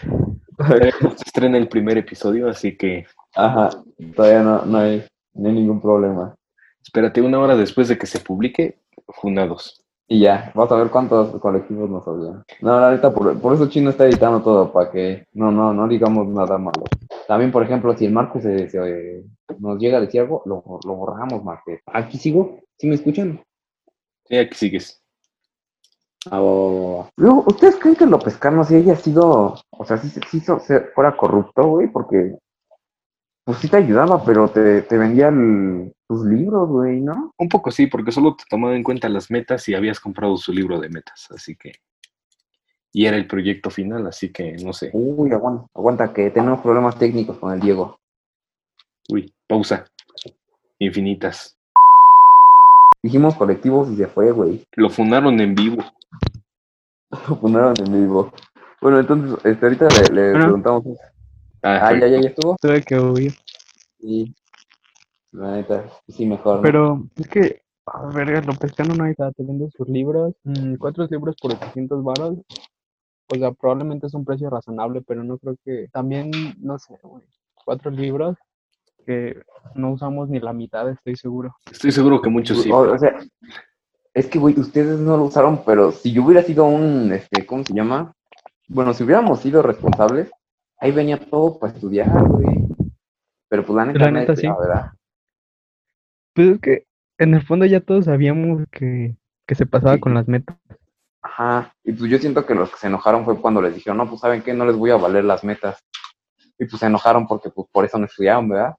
Todavía no se estrena el primer episodio, así que Ajá, todavía no, no, hay, no hay ningún problema. Espérate una hora después de que se publique, Funados. Y ya, vamos a ver cuántos colectivos nos odian. No, la neta, por, por eso Chino está editando todo, para que no, no, no digamos nada malo. También, por ejemplo, si el Marco se, se- nos llega a decir algo, lo, lo borramos, Marco. Aquí sigo, ¿sí me escuchan? Sí, aquí sigues. Ah. Luego, ¿ustedes creen que López Cano sí haya sido, o sea, hizo- se- fuera corrupto, güey? Porque, pues sí te ayudaba, pero te, te vendía el- tus libros, güey, ¿no? Un poco sí, porque solo te tomaba en cuenta las metas y habías comprado su libro de metas, así que... Y era el proyecto final, así que no sé. Uy, aguanta, aguanta, que tenemos problemas técnicos con el Diego. Uy, pausa. Infinitas. dijimos colectivos y se fue, güey. Lo fundaron en vivo. Lo fundaron en vivo. Bueno, entonces, este, ahorita le, le Bueno. preguntamos. Ah, Ah, ya, ya, ya estuvo. Tuve que huir. Sí. La neta, sí, mejor. ¿no? Pero es que, a verga, lo pescano no hay nada, te vende sus libros, mm, cuatro libros por 800 varos. O sea, probablemente es un precio razonable, pero no creo que, también, no sé, güey, cuatro libros que no usamos ni la mitad, estoy seguro. Estoy seguro que muchos sí. O, o sea, es que, güey, ustedes no lo usaron, pero si yo hubiera sido un, este, ¿cómo se llama? Bueno, si hubiéramos sido responsables, ahí venía todo para estudiar, güey. Pero pues la neta, La neta, sí. ¿verdad? Pues es que en el fondo ya todos sabíamos que, que se pasaba Sí. con las metas. Ajá. Y pues yo siento que los que se enojaron fue cuando les dijeron, no, pues saben qué, no les voy a valer las metas. Y pues se enojaron porque pues por eso no estudiaron, ¿verdad?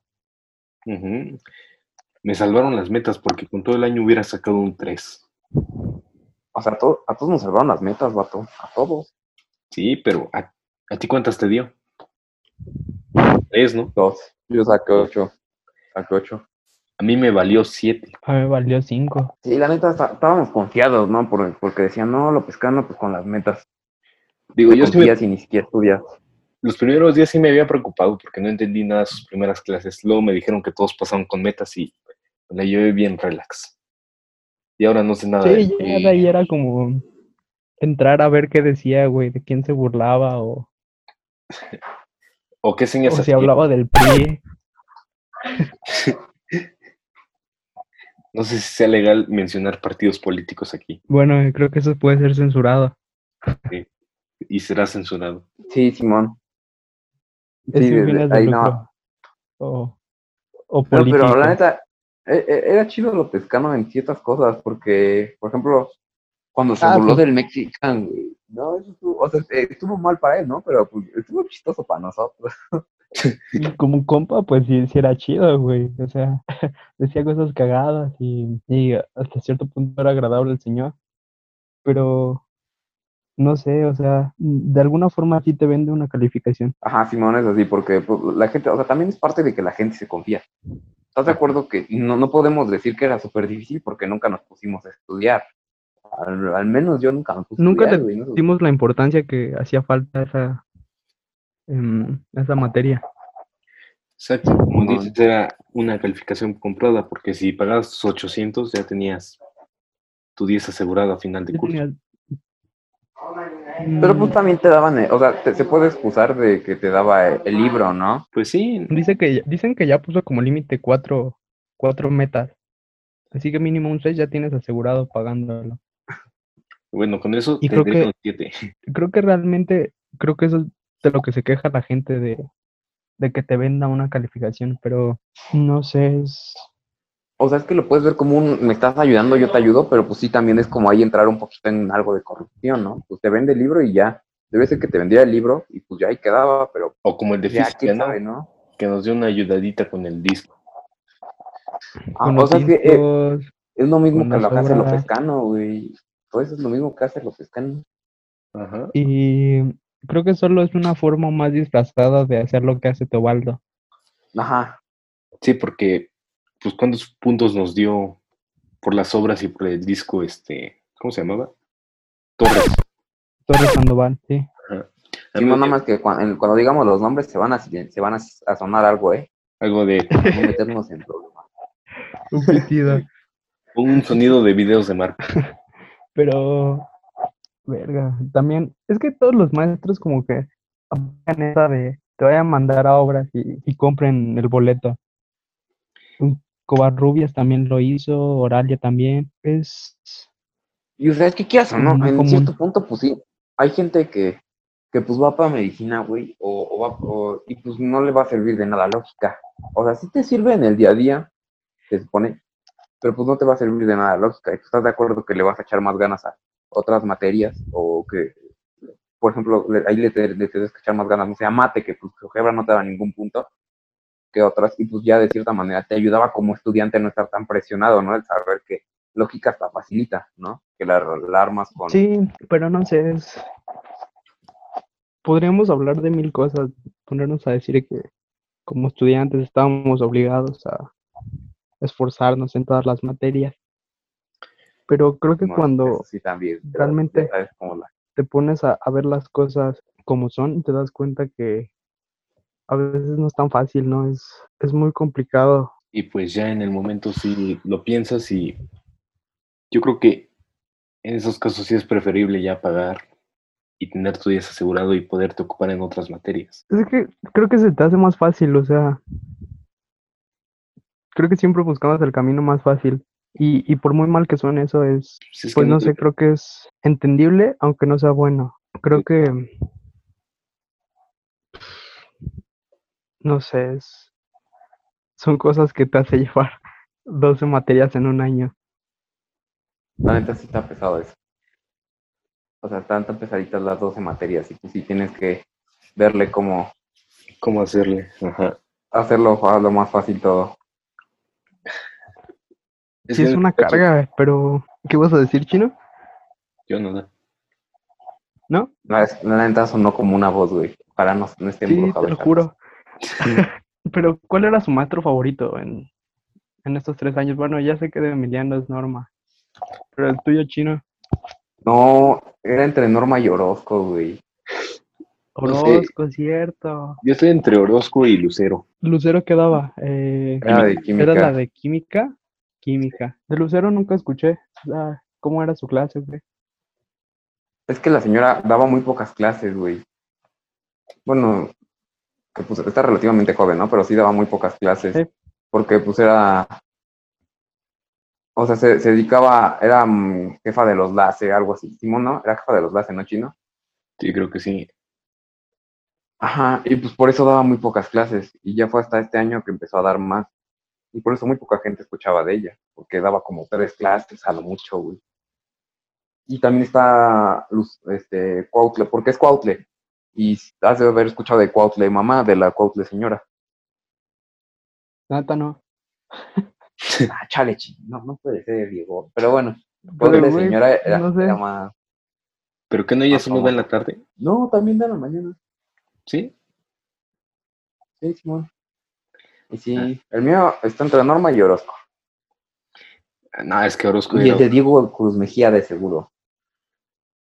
Ujú. Me salvaron las metas porque con todo el año hubiera sacado un 3. O sea, a, to- a todos nos salvaron las metas, vato. A todos. Sí, pero ¿a, a ti cuántas te dio? Tres, ¿no? Dos. Yo saqué ocho. Saqué ocho. A mí me valió 7. A mí me valió cinco. Sí, la neta, está- estábamos confiados, ¿no? Por- porque decían, no, lo pescano, pues con las metas. Digo, Te yo sí me- y ni siquiera estudias. los primeros días sí me había preocupado porque no entendí nada de sus primeras clases. Luego me dijeron que todos pasaban con metas y la llevé bien relax. Y ahora no sé nada de Sí, ya de ahí era como entrar a ver qué decía, güey, de quién se burlaba o, o qué señas o si hablaba del PRI. No sé si sea legal mencionar partidos políticos aquí Bueno, creo que eso puede ser censurado. y será censurado. Sí, Simón. Sí, ahí no. O, o No, pero la neta, e- e- era chido lo pescano en ciertas cosas, porque, por ejemplo, cuando se Ah, burló pues- del Mexican, güey, no, eso estuvo, o sea, eh, estuvo mal para él, ¿no? Pero pues, estuvo chistoso para nosotros. Como un compa, pues sí, sí era chido, güey. O sea, decía cosas cagadas y, y hasta cierto punto era agradable el señor. Pero, no sé, o sea, de alguna forma sí te vende una calificación. Ajá, Simón es así, porque pues, la gente, o sea, también es parte de que la gente se confía. ¿Estás de acuerdo que no, no podemos decir que era súper difícil porque nunca nos pusimos a estudiar? Al, al menos yo nunca me puse a Nunca estudiar, le dimos la importancia que hacía falta esa, em, esa materia. Exacto, como No. dices, era una calificación comprada porque si pagabas tus 800 ya tenías tu 10 asegurado a final de curso. tenía- Pero pues también te daban, eh, o sea, te- se puede excusar de que te daba el, el libro, ¿no? Pues sí, Dice que, dicen que ya puso como límite cuatro, cuatro metas. Así que mínimo un 6 ya tienes asegurado pagándolo. bueno, con eso Y creo que- un 7. Creo que realmente, creo que eso es de lo que se queja la gente de, de que te venda una calificación, pero no sé, es... O sea, es que lo puedes ver como un, me estás ayudando, yo te ayudo, pero pues sí también es como ahí entrar un poquito en algo de corrupción, ¿no? Pues te vende el libro y ya. Debe ser que te vendiera el libro y pues ya ahí quedaba, pero O como el de ya física, ¿no? sabe, ¿no? Que nos dio una ayudadita con el disco. Ah, con o sea, es que eh, es lo mismo que lo que hace güey. Todo eso es lo mismo que hace lo pescano. Ajá. y creo que solo es una forma más disfrazada de hacer lo que hace Teobaldo. Ajá. Sí, porque, pues, ¿cuántos puntos nos dio por las obras y por el disco, este, ¿cómo se llamaba? Torres. Torres Sandoval, sí. A Sí, no, nada más que cuando, cuando digamos los nombres se van a, se van a, a sonar algo, ¿eh? Algo de No meternos en problemas. Un pitido. un sonido de videos de Marco. Pero, verga, también, es que todos los maestros como que aplican esa de te voy a mandar a obras y, y compren el boleto. Un Covarrubias también lo hizo, Oralia también. Es, Y o sea, es que quieras o no, en común. cierto punto, pues sí, hay gente que, que pues va para medicina, güey, o, o va, o- y pues no le va a servir de nada lógica. O sea, sí te sirve en el día a día, se supone, pero pues no te va a servir de nada lógica. Y tú estás de acuerdo que le vas a echar más ganas a otras materias, o que, por ejemplo, ahí le, te- le tienes que echar más ganas, no sé, a mate, que pues álgebra no te da ningún punto, que otras, y pues ya de cierta manera te ayudaba como estudiante a no estar tan presionado, ¿no? El saber que lógica hasta facilita, ¿no? Que la, la armas con... sí, pero no sé, es... Podríamos hablar de mil cosas, ponernos a decir que como estudiantes estábamos obligados a esforzarnos en todas las materias. Pero creo que No, cuando sí también. realmente- ya sabes cómo la- te pones a, a ver las cosas como son, te das cuenta que a veces no es tan fácil, ¿no? Es, es muy complicado. Y pues ya en el momento sí lo piensas y yo creo que en esos casos sí es preferible ya pagar y tener tu días asegurado y poderte ocupar en otras materias. Es que creo que se te hace más fácil, o sea, creo que siempre buscamos el camino más fácil. Y, y por muy mal que suene eso es, Si es que pues no sé, creo que es entendible, aunque no sea bueno. Creo que, no sé, es- son cosas que te hace llevar 12 materias en un año. La neta sí está pesado eso. O sea, están tan pesaditas las 12 materias y tú sí tienes que verle cómo ¿Cómo hacerle? Ajá. hacerlo a lo más fácil todo. Es Sí, es una carga, pero ¿qué vas a decir, Chino? Yo no. ¿No? La, la neta sonó como una voz, güey. Para no, no esté Sí, te lo juro. Pero, ¿cuál era su maestro favorito en, en estos tres años? Bueno, ya sé que de Emiliano es Norma, pero el tuyo, Chino. No, era entre Norma y Orozco, güey. No sé. Orozco, cierto. Yo estoy entre Orozco y Lucero. Lucero quedaba. Eh, Era de química. ¿Era la de química? Química. De Lucero nunca escuché. Ah, ¿Cómo era su clase, güey? Es que la señora daba muy pocas clases, güey. Bueno, que pues está relativamente joven, ¿no? Pero sí daba muy pocas clases. Sí. Porque pues era. O sea, se, se dedicaba, era mm, jefa de los LACE, algo así. Simón, ¿no? Era jefa de los LACE, ¿no, chino? Sí, creo que sí. Ajá, y pues por eso daba muy pocas clases. Y ya fue hasta este año que empezó a dar más. Y por eso muy poca gente escuchaba de ella. Porque daba como tres clases a lo mucho, güey. Y también está Luz- este, Cuautle, porque es Cuautle. Y has de haber escuchado de Cuautle, mamá de la Cuautle señora. Nata no. Ah, chale, no, no puede ser, Diego. Pero bueno, Cuautle señora era, no sé. era más. ¿Pero que no ella solo da en la tarde? No, también de la mañana. ¿Sí? Sí, Simón. Y sí, el mío está entre Norma y Orozco. Ah, No, es que Orozco Y era... el de Diego Cruz Mejía, de seguro.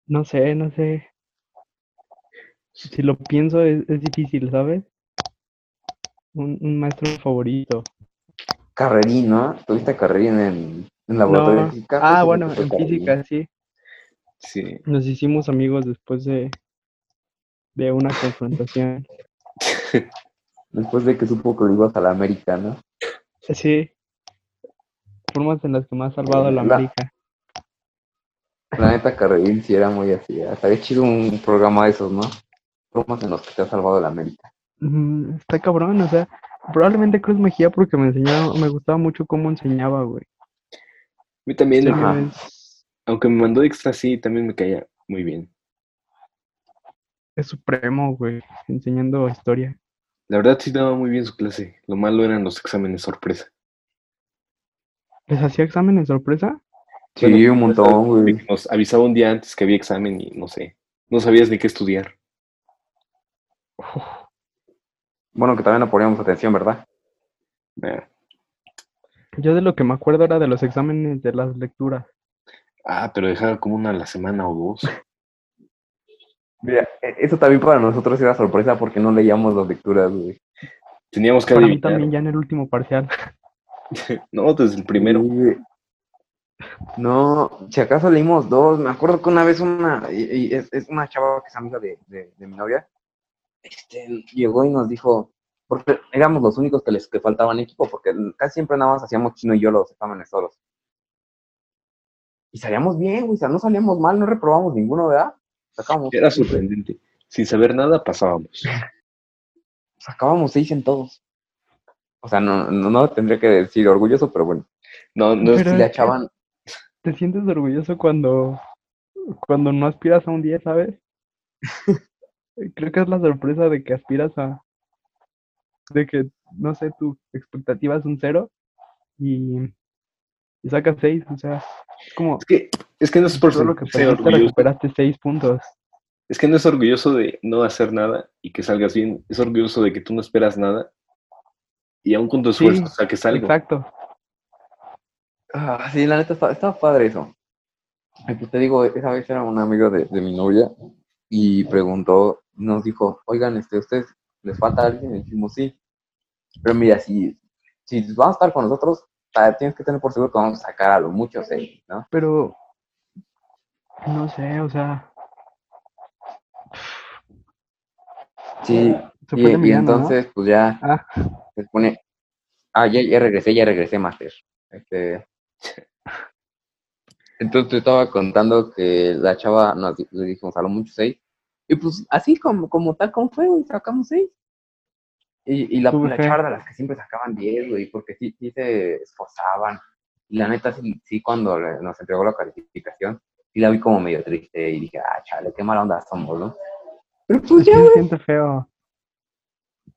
No sé, no sé. Si lo pienso, es, es difícil, ¿sabes? Un, un maestro favorito. Carrerín, ¿no? ¿Tuviste Carrerín en, en laboratorio No. de física? Ah, bueno, en Carrerín. física, sí. Sí. Nos hicimos amigos después de, de una confrontación. Después de que supo que lo ibas a la América, ¿no? Sí. Formas en las que me ha salvado la La- América. La neta, sí era muy así. ¿eh? Estaría chido un programa de esos, ¿no? Formas en los que te ha salvado la América. Mm, Está cabrón, o sea, probablemente Cruz Mejía porque me enseñaba, me gustaba mucho cómo enseñaba, güey. A mí también, Sí, Ajá. es, aunque me mandó extra, sí, también me caía muy bien. es supremo, güey, enseñando historia. La verdad sí daba muy bien su clase. Lo malo eran los exámenes sorpresa. ¿Les hacía exámenes sorpresa? Sí, Bueno, un montón, güey. Nos avisaba un día antes que había examen y no sé, no sabías ni qué estudiar. Bueno, que también no poníamos atención, ¿verdad? Yo de lo que me acuerdo era de los exámenes de las lecturas. Ah, pero dejaba como una a la semana o dos. Mira, e- eso también para nosotros era sorpresa porque no leíamos las lecturas, güey. Teníamos que Para mí adivinar. también ya en el último parcial. No, desde el primero. Güey. No, si acaso leímos dos, me acuerdo que una vez una, y, y es, es una chava que es amiga de, de- de mi novia, este, llegó y nos dijo, porque éramos los únicos que les que faltaban equipo, porque casi siempre nada más hacíamos chino y yo los exámenes solos. Y salíamos bien, güey, o sea, no salíamos mal, no reprobamos ninguno, ¿verdad? Sacábamos, Era sorprendente. Sin saber nada pasábamos. sacábamos seis en todos. O sea, no, no, no tendría que decir orgulloso, pero bueno, No, no es Pero si le echaban, ¿Te sientes orgulloso cuando, cuando no aspiras a un 10, sabes? Creo que es la sorpresa de que aspiras a... De que, no sé, tu expectativa es un cero y, y sacas 6, o sea, es como... Es que, es que no es por todo lo que ser perdiste orgulloso. recuperaste 6 puntos. Es que no es orgulloso de no hacer nada y que salgas bien. Es orgulloso de que tú no esperas nada y aún con tu Sí, esfuerzo saques algo. Exacto. ah, sí, la neta, está, está padre eso. Pues te digo, esa vez era un amigo de, de mi novia y preguntó, nos dijo, oigan, este, ¿ustedes les falta alguien? Y dijimos, sí. Pero mira, si, si van a estar con nosotros, tienes que tener por seguro que vamos a sacar a lo mucho seis, ¿no? Pero, no sé, o sea, Sí, se y, entonces, pues ya Ah, se pone, ah, ya, ya regresé, ya regresé, Master. Este, entonces te estaba contando que la chava nos le dijimos a lo mucho seis, y pues así como, como tal, como fue, güey, sacamos seis. Y, y la, la de las que siempre sacaban diez, güey, porque sí, sí se esforzaban. Y la neta, sí, sí cuando le- nos entregó la calificación, sí la vi como medio triste y dije, ah, chale, qué mala onda somos, ¿no? Pero pues sí ya, se güey. siente feo.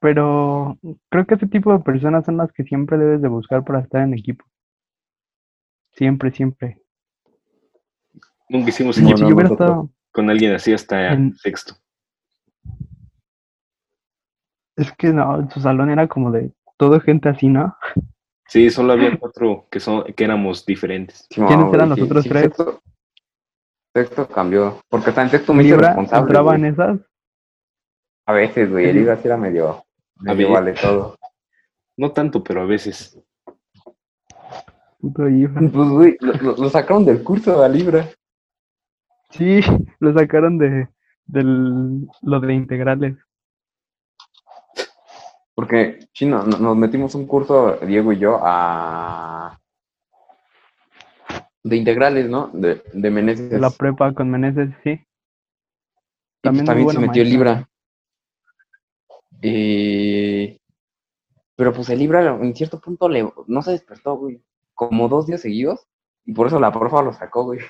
Pero creo que ese tipo de personas son las que siempre debes de buscar para estar en equipo. Siempre, siempre. Nunca hicimos equipo no, yo hubiera nosotros- estado, con alguien así hasta En- sexto. Es que no, su salón era como de todo gente así, ¿no? Sí, solo había cuatro que, son, que éramos diferentes. Sí, ¿Quiénes eran los sí, otros sí, tres? Sexto, sexto cambió, porque hasta en sexto me hice Libra responsable. entraba en güey. esas. A veces, güey, el Libra sí era medio, medio ver. vale todo. No tanto, pero a veces. Puto Ibra. Pues, güey, lo, sacaron del curso de Libra. Sí, lo sacaron de del lo de integrales. Porque, chino, no- nos metimos un curso, Diego y yo, a... De integrales, ¿no? De, de Meneses. La prepa con Meneses, sí. También también se metió el maestra. Libra. Y... Pero pues el Libra en cierto punto le... no se despertó, güey. Como dos días seguidos. Y por eso la profa lo sacó, güey.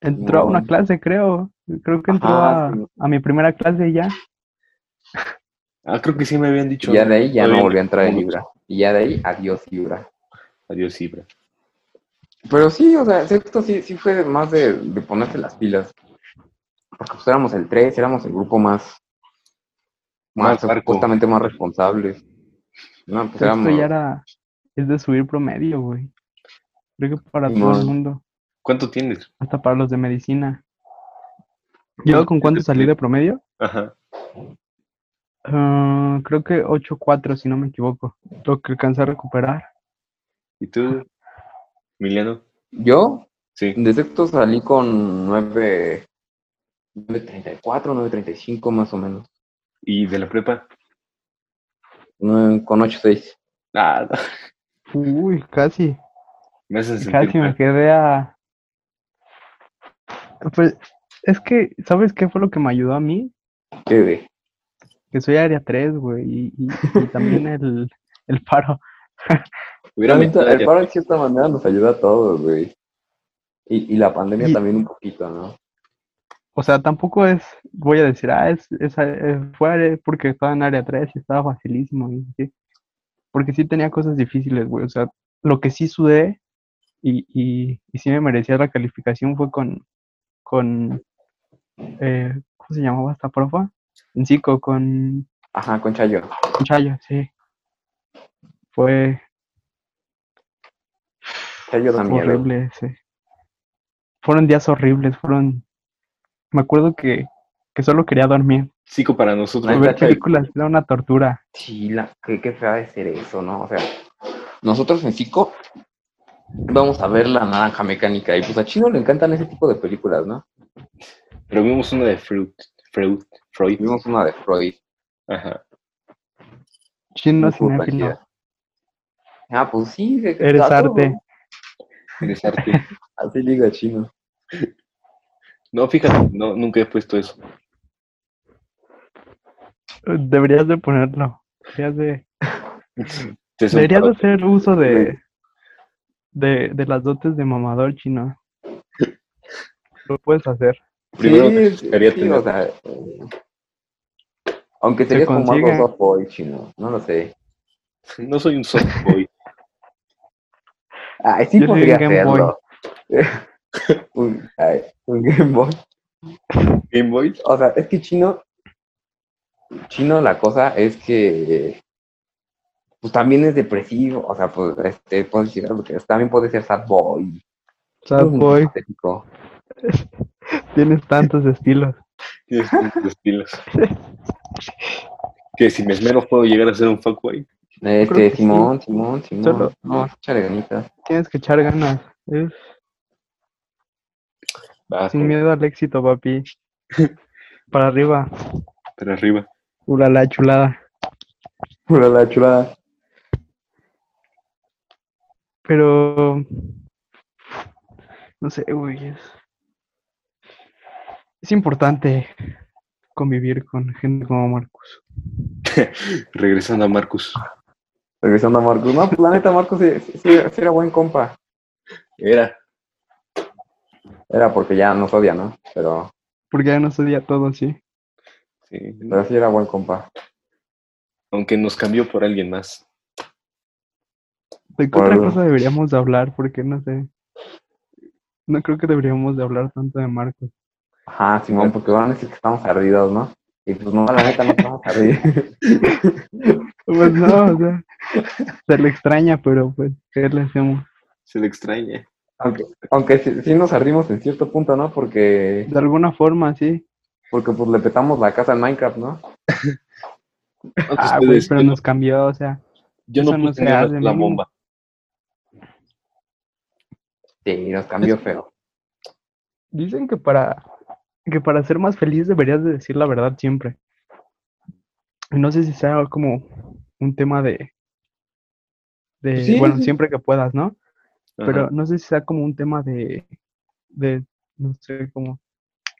Entró a una clase, creo. Creo que entró Ajá, a, sí. a mi primera clase y ya. Ah, creo que sí me habían dicho. Y ya de ahí ya no volvió a entrar el no. Libra. Y ya de ahí, adiós Libra. Adiós, Ibra. Pero sí, o sea, sexto sí, sí fue más de, de ponerse las pilas. Porque pues éramos el 3, éramos el grupo más, más, Más supuestamente más responsables. No, pues Esto éramos, ya era, es de subir promedio, güey. Creo que para todo el mundo, ¿Cuánto tienes? hasta para los de medicina. ¿Yo con cuánto salí de promedio? Ajá. Ah, creo que 8.4, si no me equivoco. Lo que alcancé a recuperar. ¿Y tú, Emiliano? yo Sí. de sexto salí con 9, 9.34, 9.35 más o menos. ¿Y de la prepa? Nueve- Con 8.6. Ah, Uy, casi, me sentir casi me quedé a... Pues, es que, ¿sabes qué fue lo que me ayudó a mí? ¿Qué? Que soy área 3, güey, y, y- y también el, el paro. Hubiera neta, el paro de cierta manera nos ayuda a todos, güey. Y, y la pandemia también un poquito, ¿no? O sea, tampoco es, voy a decir, ah, es, es, eh, fue porque estaba en área 3 y estaba facilísimo. Y, sí. Porque sí tenía cosas difíciles, güey. O sea, lo que sí sudé y, y, y sí me merecía la calificación fue con, con eh, ¿cómo se llamaba esta profa? En psico, con, Ajá, con Chayo. con Chayo, sí. Fue Chayo da miedo. horrible ese. Fueron días horribles, fueron... Me acuerdo que, que solo quería dormir. Psico para nosotros. Ver películas era una tortura. Sí, la, qué, qué fea de ser eso, ¿no? O sea, nosotros en Cico vamos a ver la naranja mecánica y pues a Chino le encantan ese tipo de películas, ¿no? Pero vimos una de Freud. Freud. Freud. Vimos una de Freud. Ajá. Cinéfilo. tranquila. Ah, pues sí, Eres arte. Eres arte. Así diga Chino. No, fíjate, no, nunca he puesto eso. Deberías de ponerlo. Deberías de, deberías de hacer uso de, de, de las dotes de mamador chino. Lo puedes hacer. Primero sí, sí, tener- o sea, aunque sería como algo soft boy, Chino, no lo sé. No soy un soft boy. Ay, sí Yo podría un Game Boy. hacerlo. un, ay, un Game Boy. Game Boy. O sea, es que chino, chino la cosa es que pues también es depresivo, o sea, pues este puedo decir algo que también puede ser sad boy. Sad boy. Tienes tantos estilos. Tienes tantos estilos. Que si me esmero puedo llegar a ser un fuckboy. Este, Creo que Simón, Simón, Simón. Solo- No, échale ganitas. Tienes que echar ganas. Es Va, sin miedo al éxito, papi. Para arriba. para arriba. Ula la chulada. Pura la chulada. Pero. No sé, güey. Es, importante convivir con gente como Marcus. Regresando a Marcus. Regresando a Marcos. No, pues la neta, Marcos sí, sí- sí- sí era buen compa. Era. Era porque ya nos odia, ¿no? Pero, Porque ya no odia todo así. Sí. pero sí era buen compa. Aunque nos cambió por alguien más. ¿De qué Por otra cosa deberíamos de hablar? Porque no sé. No creo que deberíamos de hablar tanto de Marcos. Ajá, Simón, porque van a decir que estamos ardidos, ¿no? Y pues no, la neta no estamos ardidos. Pues no, o sea, se le extraña, pero pues, ¿qué le hacemos? Se le extraña. aunque aunque sí, sí nos ardimos en cierto punto, ¿no? Porque, De alguna forma, sí. porque pues le petamos la casa en Minecraft, ¿no? Ah, güey, pero nos cambió, o sea, yo no no puse se la, bomba. Sí, nos cambió feo. dicen que para que para ser más feliz deberías de decir la verdad siempre. No sé si sea como un tema de de Sí, bueno, sí. siempre que puedas, ¿no? Pero no sé si sea como un tema de de no sé cómo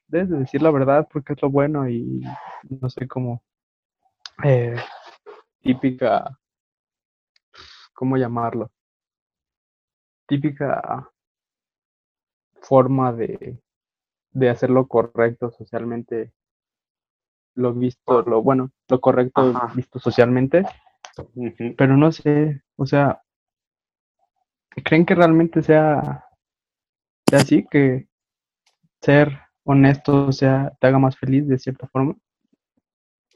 debes de decir la verdad porque es lo bueno y no sé cómo eh, típica cómo llamarlo típica forma de, de hacer lo correcto socialmente lo visto lo bueno lo correcto Ajá. visto socialmente pero no sé o sea creen que realmente sea sea así que ser honesto sea te haga más feliz de cierta forma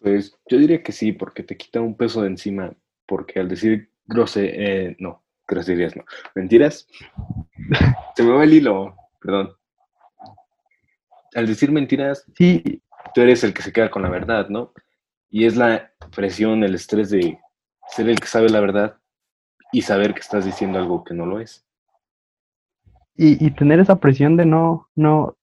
Pues yo diría que sí, porque te quita un peso de encima. Porque al decir grose, eh, no, groserías no. Mentiras. Se me va el hilo, perdón. Al decir mentiras, sí tú eres el que se queda con la verdad, ¿no? Y es la presión, el estrés de ser el que sabe la verdad y saber que estás diciendo algo que no lo es. y, y tener esa presión de no no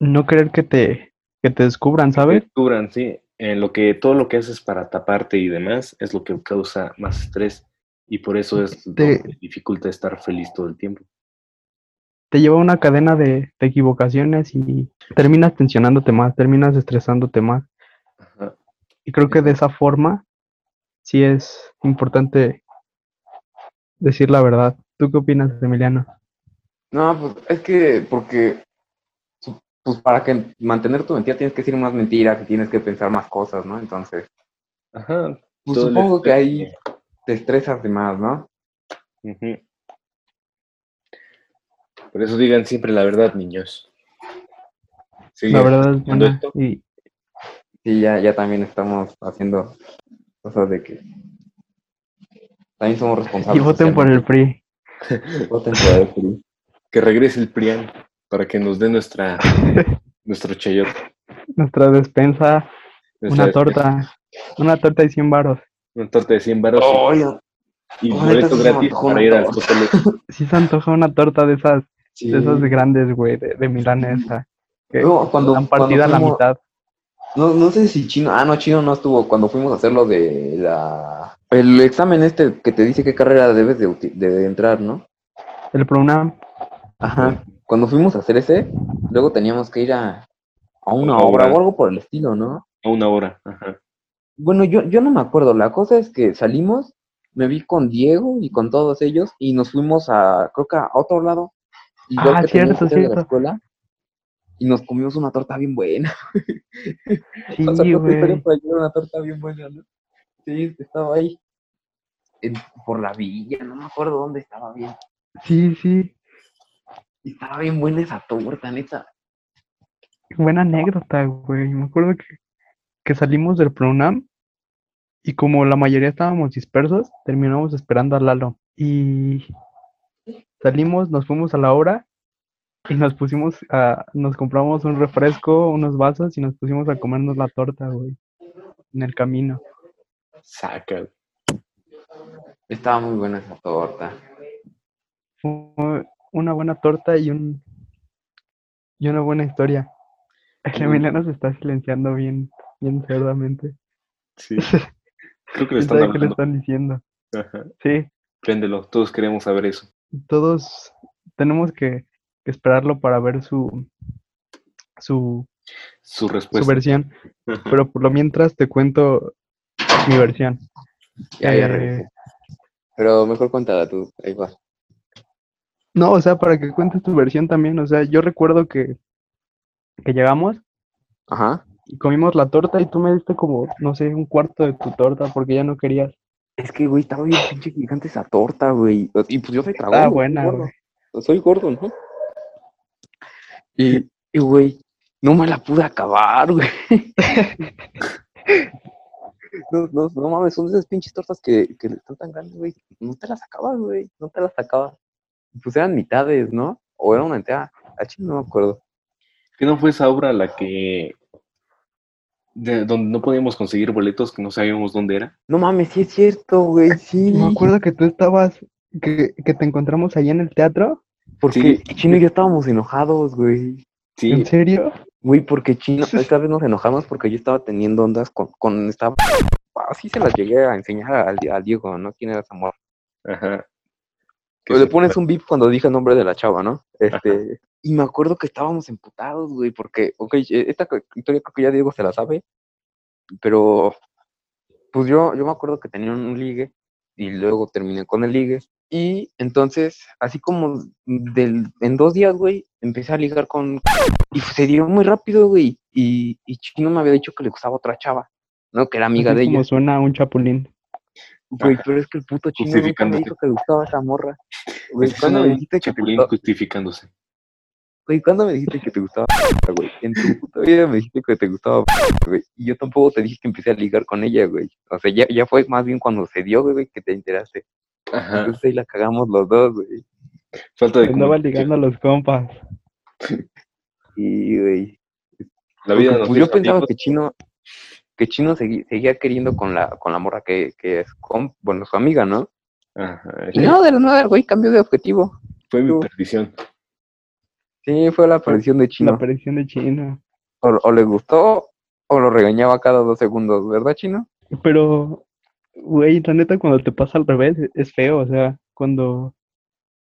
no querer que te que te descubran sabes Descubran, sí, en lo que todo lo que haces para taparte y demás es lo que causa más estrés y por eso es lo que dificulta estar feliz todo el tiempo. Te lleva a una cadena de, de equivocaciones y terminas tensionándote más, terminas estresándote más. Ajá. Y creo que de esa forma sí es importante decir la verdad. ¿Tú qué opinas, Emiliano? No, pues es que, porque, pues para que mantener tu mentira tienes que decir más mentiras y tienes que pensar más cosas, ¿no? Entonces, Ajá. pues supongo que ahí te estresas de más, ¿no? Ujú. Por eso digan siempre la verdad, niños. ¿Siguen La verdad es buena. esto? Y Sí, ya, ya también estamos haciendo cosas de que también somos y responsables. voten por el PRI. Voten por el PRI. Que regrese el PRIAN para que nos dé nuestra nuestro chayote. Nuestra despensa, nuestra una torta. Una torta y 100 varos. Una torta de 100 baros Oye, y oh, boleto se me gratis para ir al. Sí se antoja una torta de esas, sí. de esas grandes, güey, de, de milanesa. Que No, cuando- dan partida a la mitad. No, no sé si Chino, ah, no, Chino no estuvo cuando fuimos a hacer lo de la... El examen este que te dice qué carrera debes de, de entrar, ¿no? El PRONAM. Ajá. Cuando fuimos a hacer ese, luego teníamos que ir a, a una obra. o algo por el estilo, ¿no? A una hora. Ajá. Bueno, yo, yo no me acuerdo. La cosa es que salimos, me vi con Diego y con todos ellos y nos fuimos a, creo que a otro lado. Ah, que cierto, ser de la cierto. escuela. Y nos comimos una torta bien buena. Sí, O sea, güey. para una torta bien buena, ¿no? Sí, estaba ahí. en- por la villa, no me acuerdo dónde estaba bien. Sí, sí. Y estaba bien buena esa torta, neta. Buena anécdota, güey. Me acuerdo que, que salimos del PRONAM y como la mayoría estábamos dispersos, terminamos esperando a Lalo. Y salimos, nos fuimos a la hora Y nos pusimos a, nos compramos un refresco, unos vasos y nos pusimos a comernos la torta, güey. En el camino. Saca. Estaba muy buena esa torta. Fue una buena torta y un y una buena historia. El. Emiliano se está silenciando bien, bien cerdamente. Sí. Creo que le ¿Quién están sabe qué le hablando. están diciendo? Ajá. Sí, Préndelo, todos queremos saber eso. Todos tenemos que, que esperarlo para ver su su, Su su respuesta. versión. Ajá. Pero por lo mientras te cuento mi versión. Ya, ya Eh. Pero mejor cuéntala tú. Ahí va. No, o sea, para que cuentes tu versión también. O sea, yo recuerdo que, que llegamos Ajá. y comimos la torta y tú me diste como, no sé, un cuarto de tu torta porque ya no querías. Es que, güey, estaba bien pinche gigante esa torta, güey. Y pues yo soy tragón. Güey, buena, soy gordo. güey. Soy gordo, ¿no? Y, y, güey, no me la pude acabar, güey. No, no, no mames, son esas pinches tortas que, que están tan grandes, güey. No te las acabas, güey. No te las acabas. Pues eran mitades, ¿no? O era una entera. A chile no me acuerdo. ¿Qué no fue esa obra la que. De donde no podíamos conseguir boletos, que no sabíamos dónde era? No mames, sí es cierto, güey, sí. Me acuerdo que tú estabas, que, que te encontramos allá en el teatro. Porque Sí. Chino y yo estábamos enojados, güey. Sí, ¿En serio? Güey, porque Chino, esta vez nos enojamos porque yo estaba teniendo ondas con, con estaba, así se las llegué a enseñar al, al Diego, ¿no? ¿Quién era esa morra? ajá. Le pones un bip cuando dije el nombre de la chava, ¿no? Este, y me acuerdo que estábamos emputados, güey, porque, ok, eh, esta historia creo que ya Diego se la sabe, pero, pues yo, yo me acuerdo que tenía un ligue y luego terminé con el ligue y entonces, así como del, en dos días, güey, empecé a ligar con, y se dio muy rápido, güey, y, y Chino me había dicho que le gustaba otra chava, ¿no? Que era amiga Así de como ella. suena un chapulín. Güey, pero es que el puto chino nunca me dijo que gustaba esa morra. Güey, ¿cuándo me dijiste que te gustaba? justificándose. Güey, ¿cuándo me dijiste que te gustaba? güey? En tu puta vida me dijiste que te gustaba, güey. Y yo tampoco te dije que empecé a ligar con ella, güey. O sea, ya, ya fue más bien cuando se dio, güey, que te enteraste. Ajá. Entonces ahí la cagamos los dos, güey. Falta de Andaba ligando a los compas. Y, güey. La vida nos pues yo pensaba que Chino, que Chino segui- seguía queriendo con la, con la morra que, que es, con, bueno, su amiga, ¿no? Ajá. Y no, de la nada, güey, cambió de objetivo. Fue mi perdición. Sí, fue la aparición de La Chino. aparición de Chino. O, o le gustó o lo regañaba cada dos segundos, ¿verdad, Chino? Pero, güey, la neta, cuando te pasa al revés, es feo. O sea, cuando,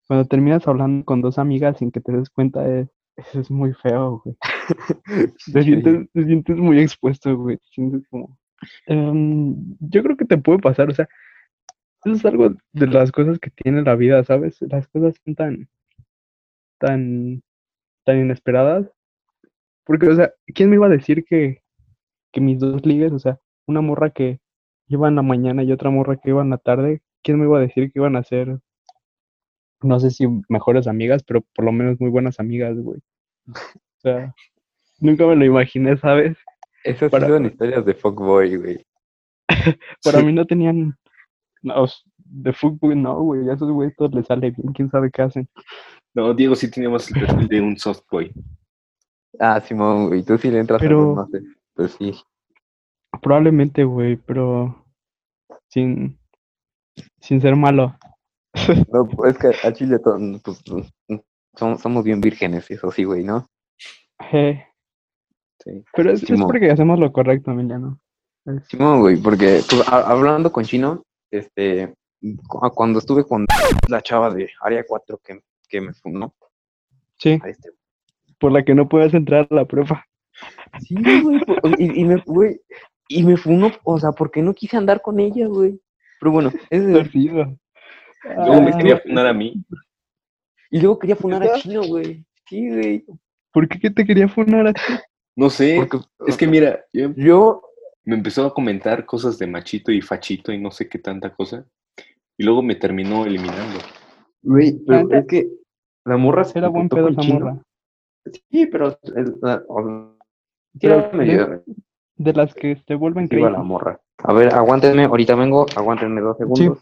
cuando terminas hablando con dos amigas sin que te des cuenta, es, eso es muy feo, güey. Te sientes, te sientes muy expuesto, güey. Te sientes como. Em, yo creo que te puede pasar, o sea, eso es algo de las cosas que tiene la vida, ¿sabes? Las cosas son tan, tan, tan inesperadas. Porque, o sea, ¿quién me iba a decir que, que mis dos ligues, o sea, una morra que iba en la mañana y otra morra que iba en la tarde, ¿quién me iba a decir que iban a ser, no sé si mejores amigas, pero por lo menos muy buenas amigas, güey? O sea, nunca me lo imaginé, ¿sabes? Esas para- historias de fuckboy, güey. Para Sí. mí no tenían, no, de fútbol no, güey, a esos güeyes todos les sale bien, quién sabe qué hacen. No, Diego sí tenía más el perfil de un soft boy. Ah, Simón, güey, tú sí le entras Pero- a los más, Pero sí. Probablemente, güey, pero sin, sin ser malo. No, es que a Chile pues, somos, somos bien vírgenes, eso sí, güey, ¿no? Eh, Sí. pero es, es porque hacemos lo correcto, Emiliano. Es- Simón, güey, porque pues, a- hablando con Chino, este, cu- cuando estuve con la chava de Área 4 que, que me fundó, sí, este, por la que no puedes entrar a la prueba. sí, güey, y, y me, güey, y me funó, o sea, porque no quise andar con ella, güey. Pero bueno, ese- Torcido. Luego me Ah, quería funar a mí. Y luego quería funar a. Chino, güey. Sí, güey. ¿Por qué que te quería funar a ti? No sé. Porque Es que mira, yo- yo, me empezó a comentar cosas de machito y fachito y no sé qué tanta cosa. Y luego me terminó eliminando. güey, pero es que la morra se Era buen pedo Chino. morra. Sí, pero el- la- o- sí Pero De las que te vuelven agresiva la morra. A ver, aguántenme, ahorita vengo, aguántenme dos segundos.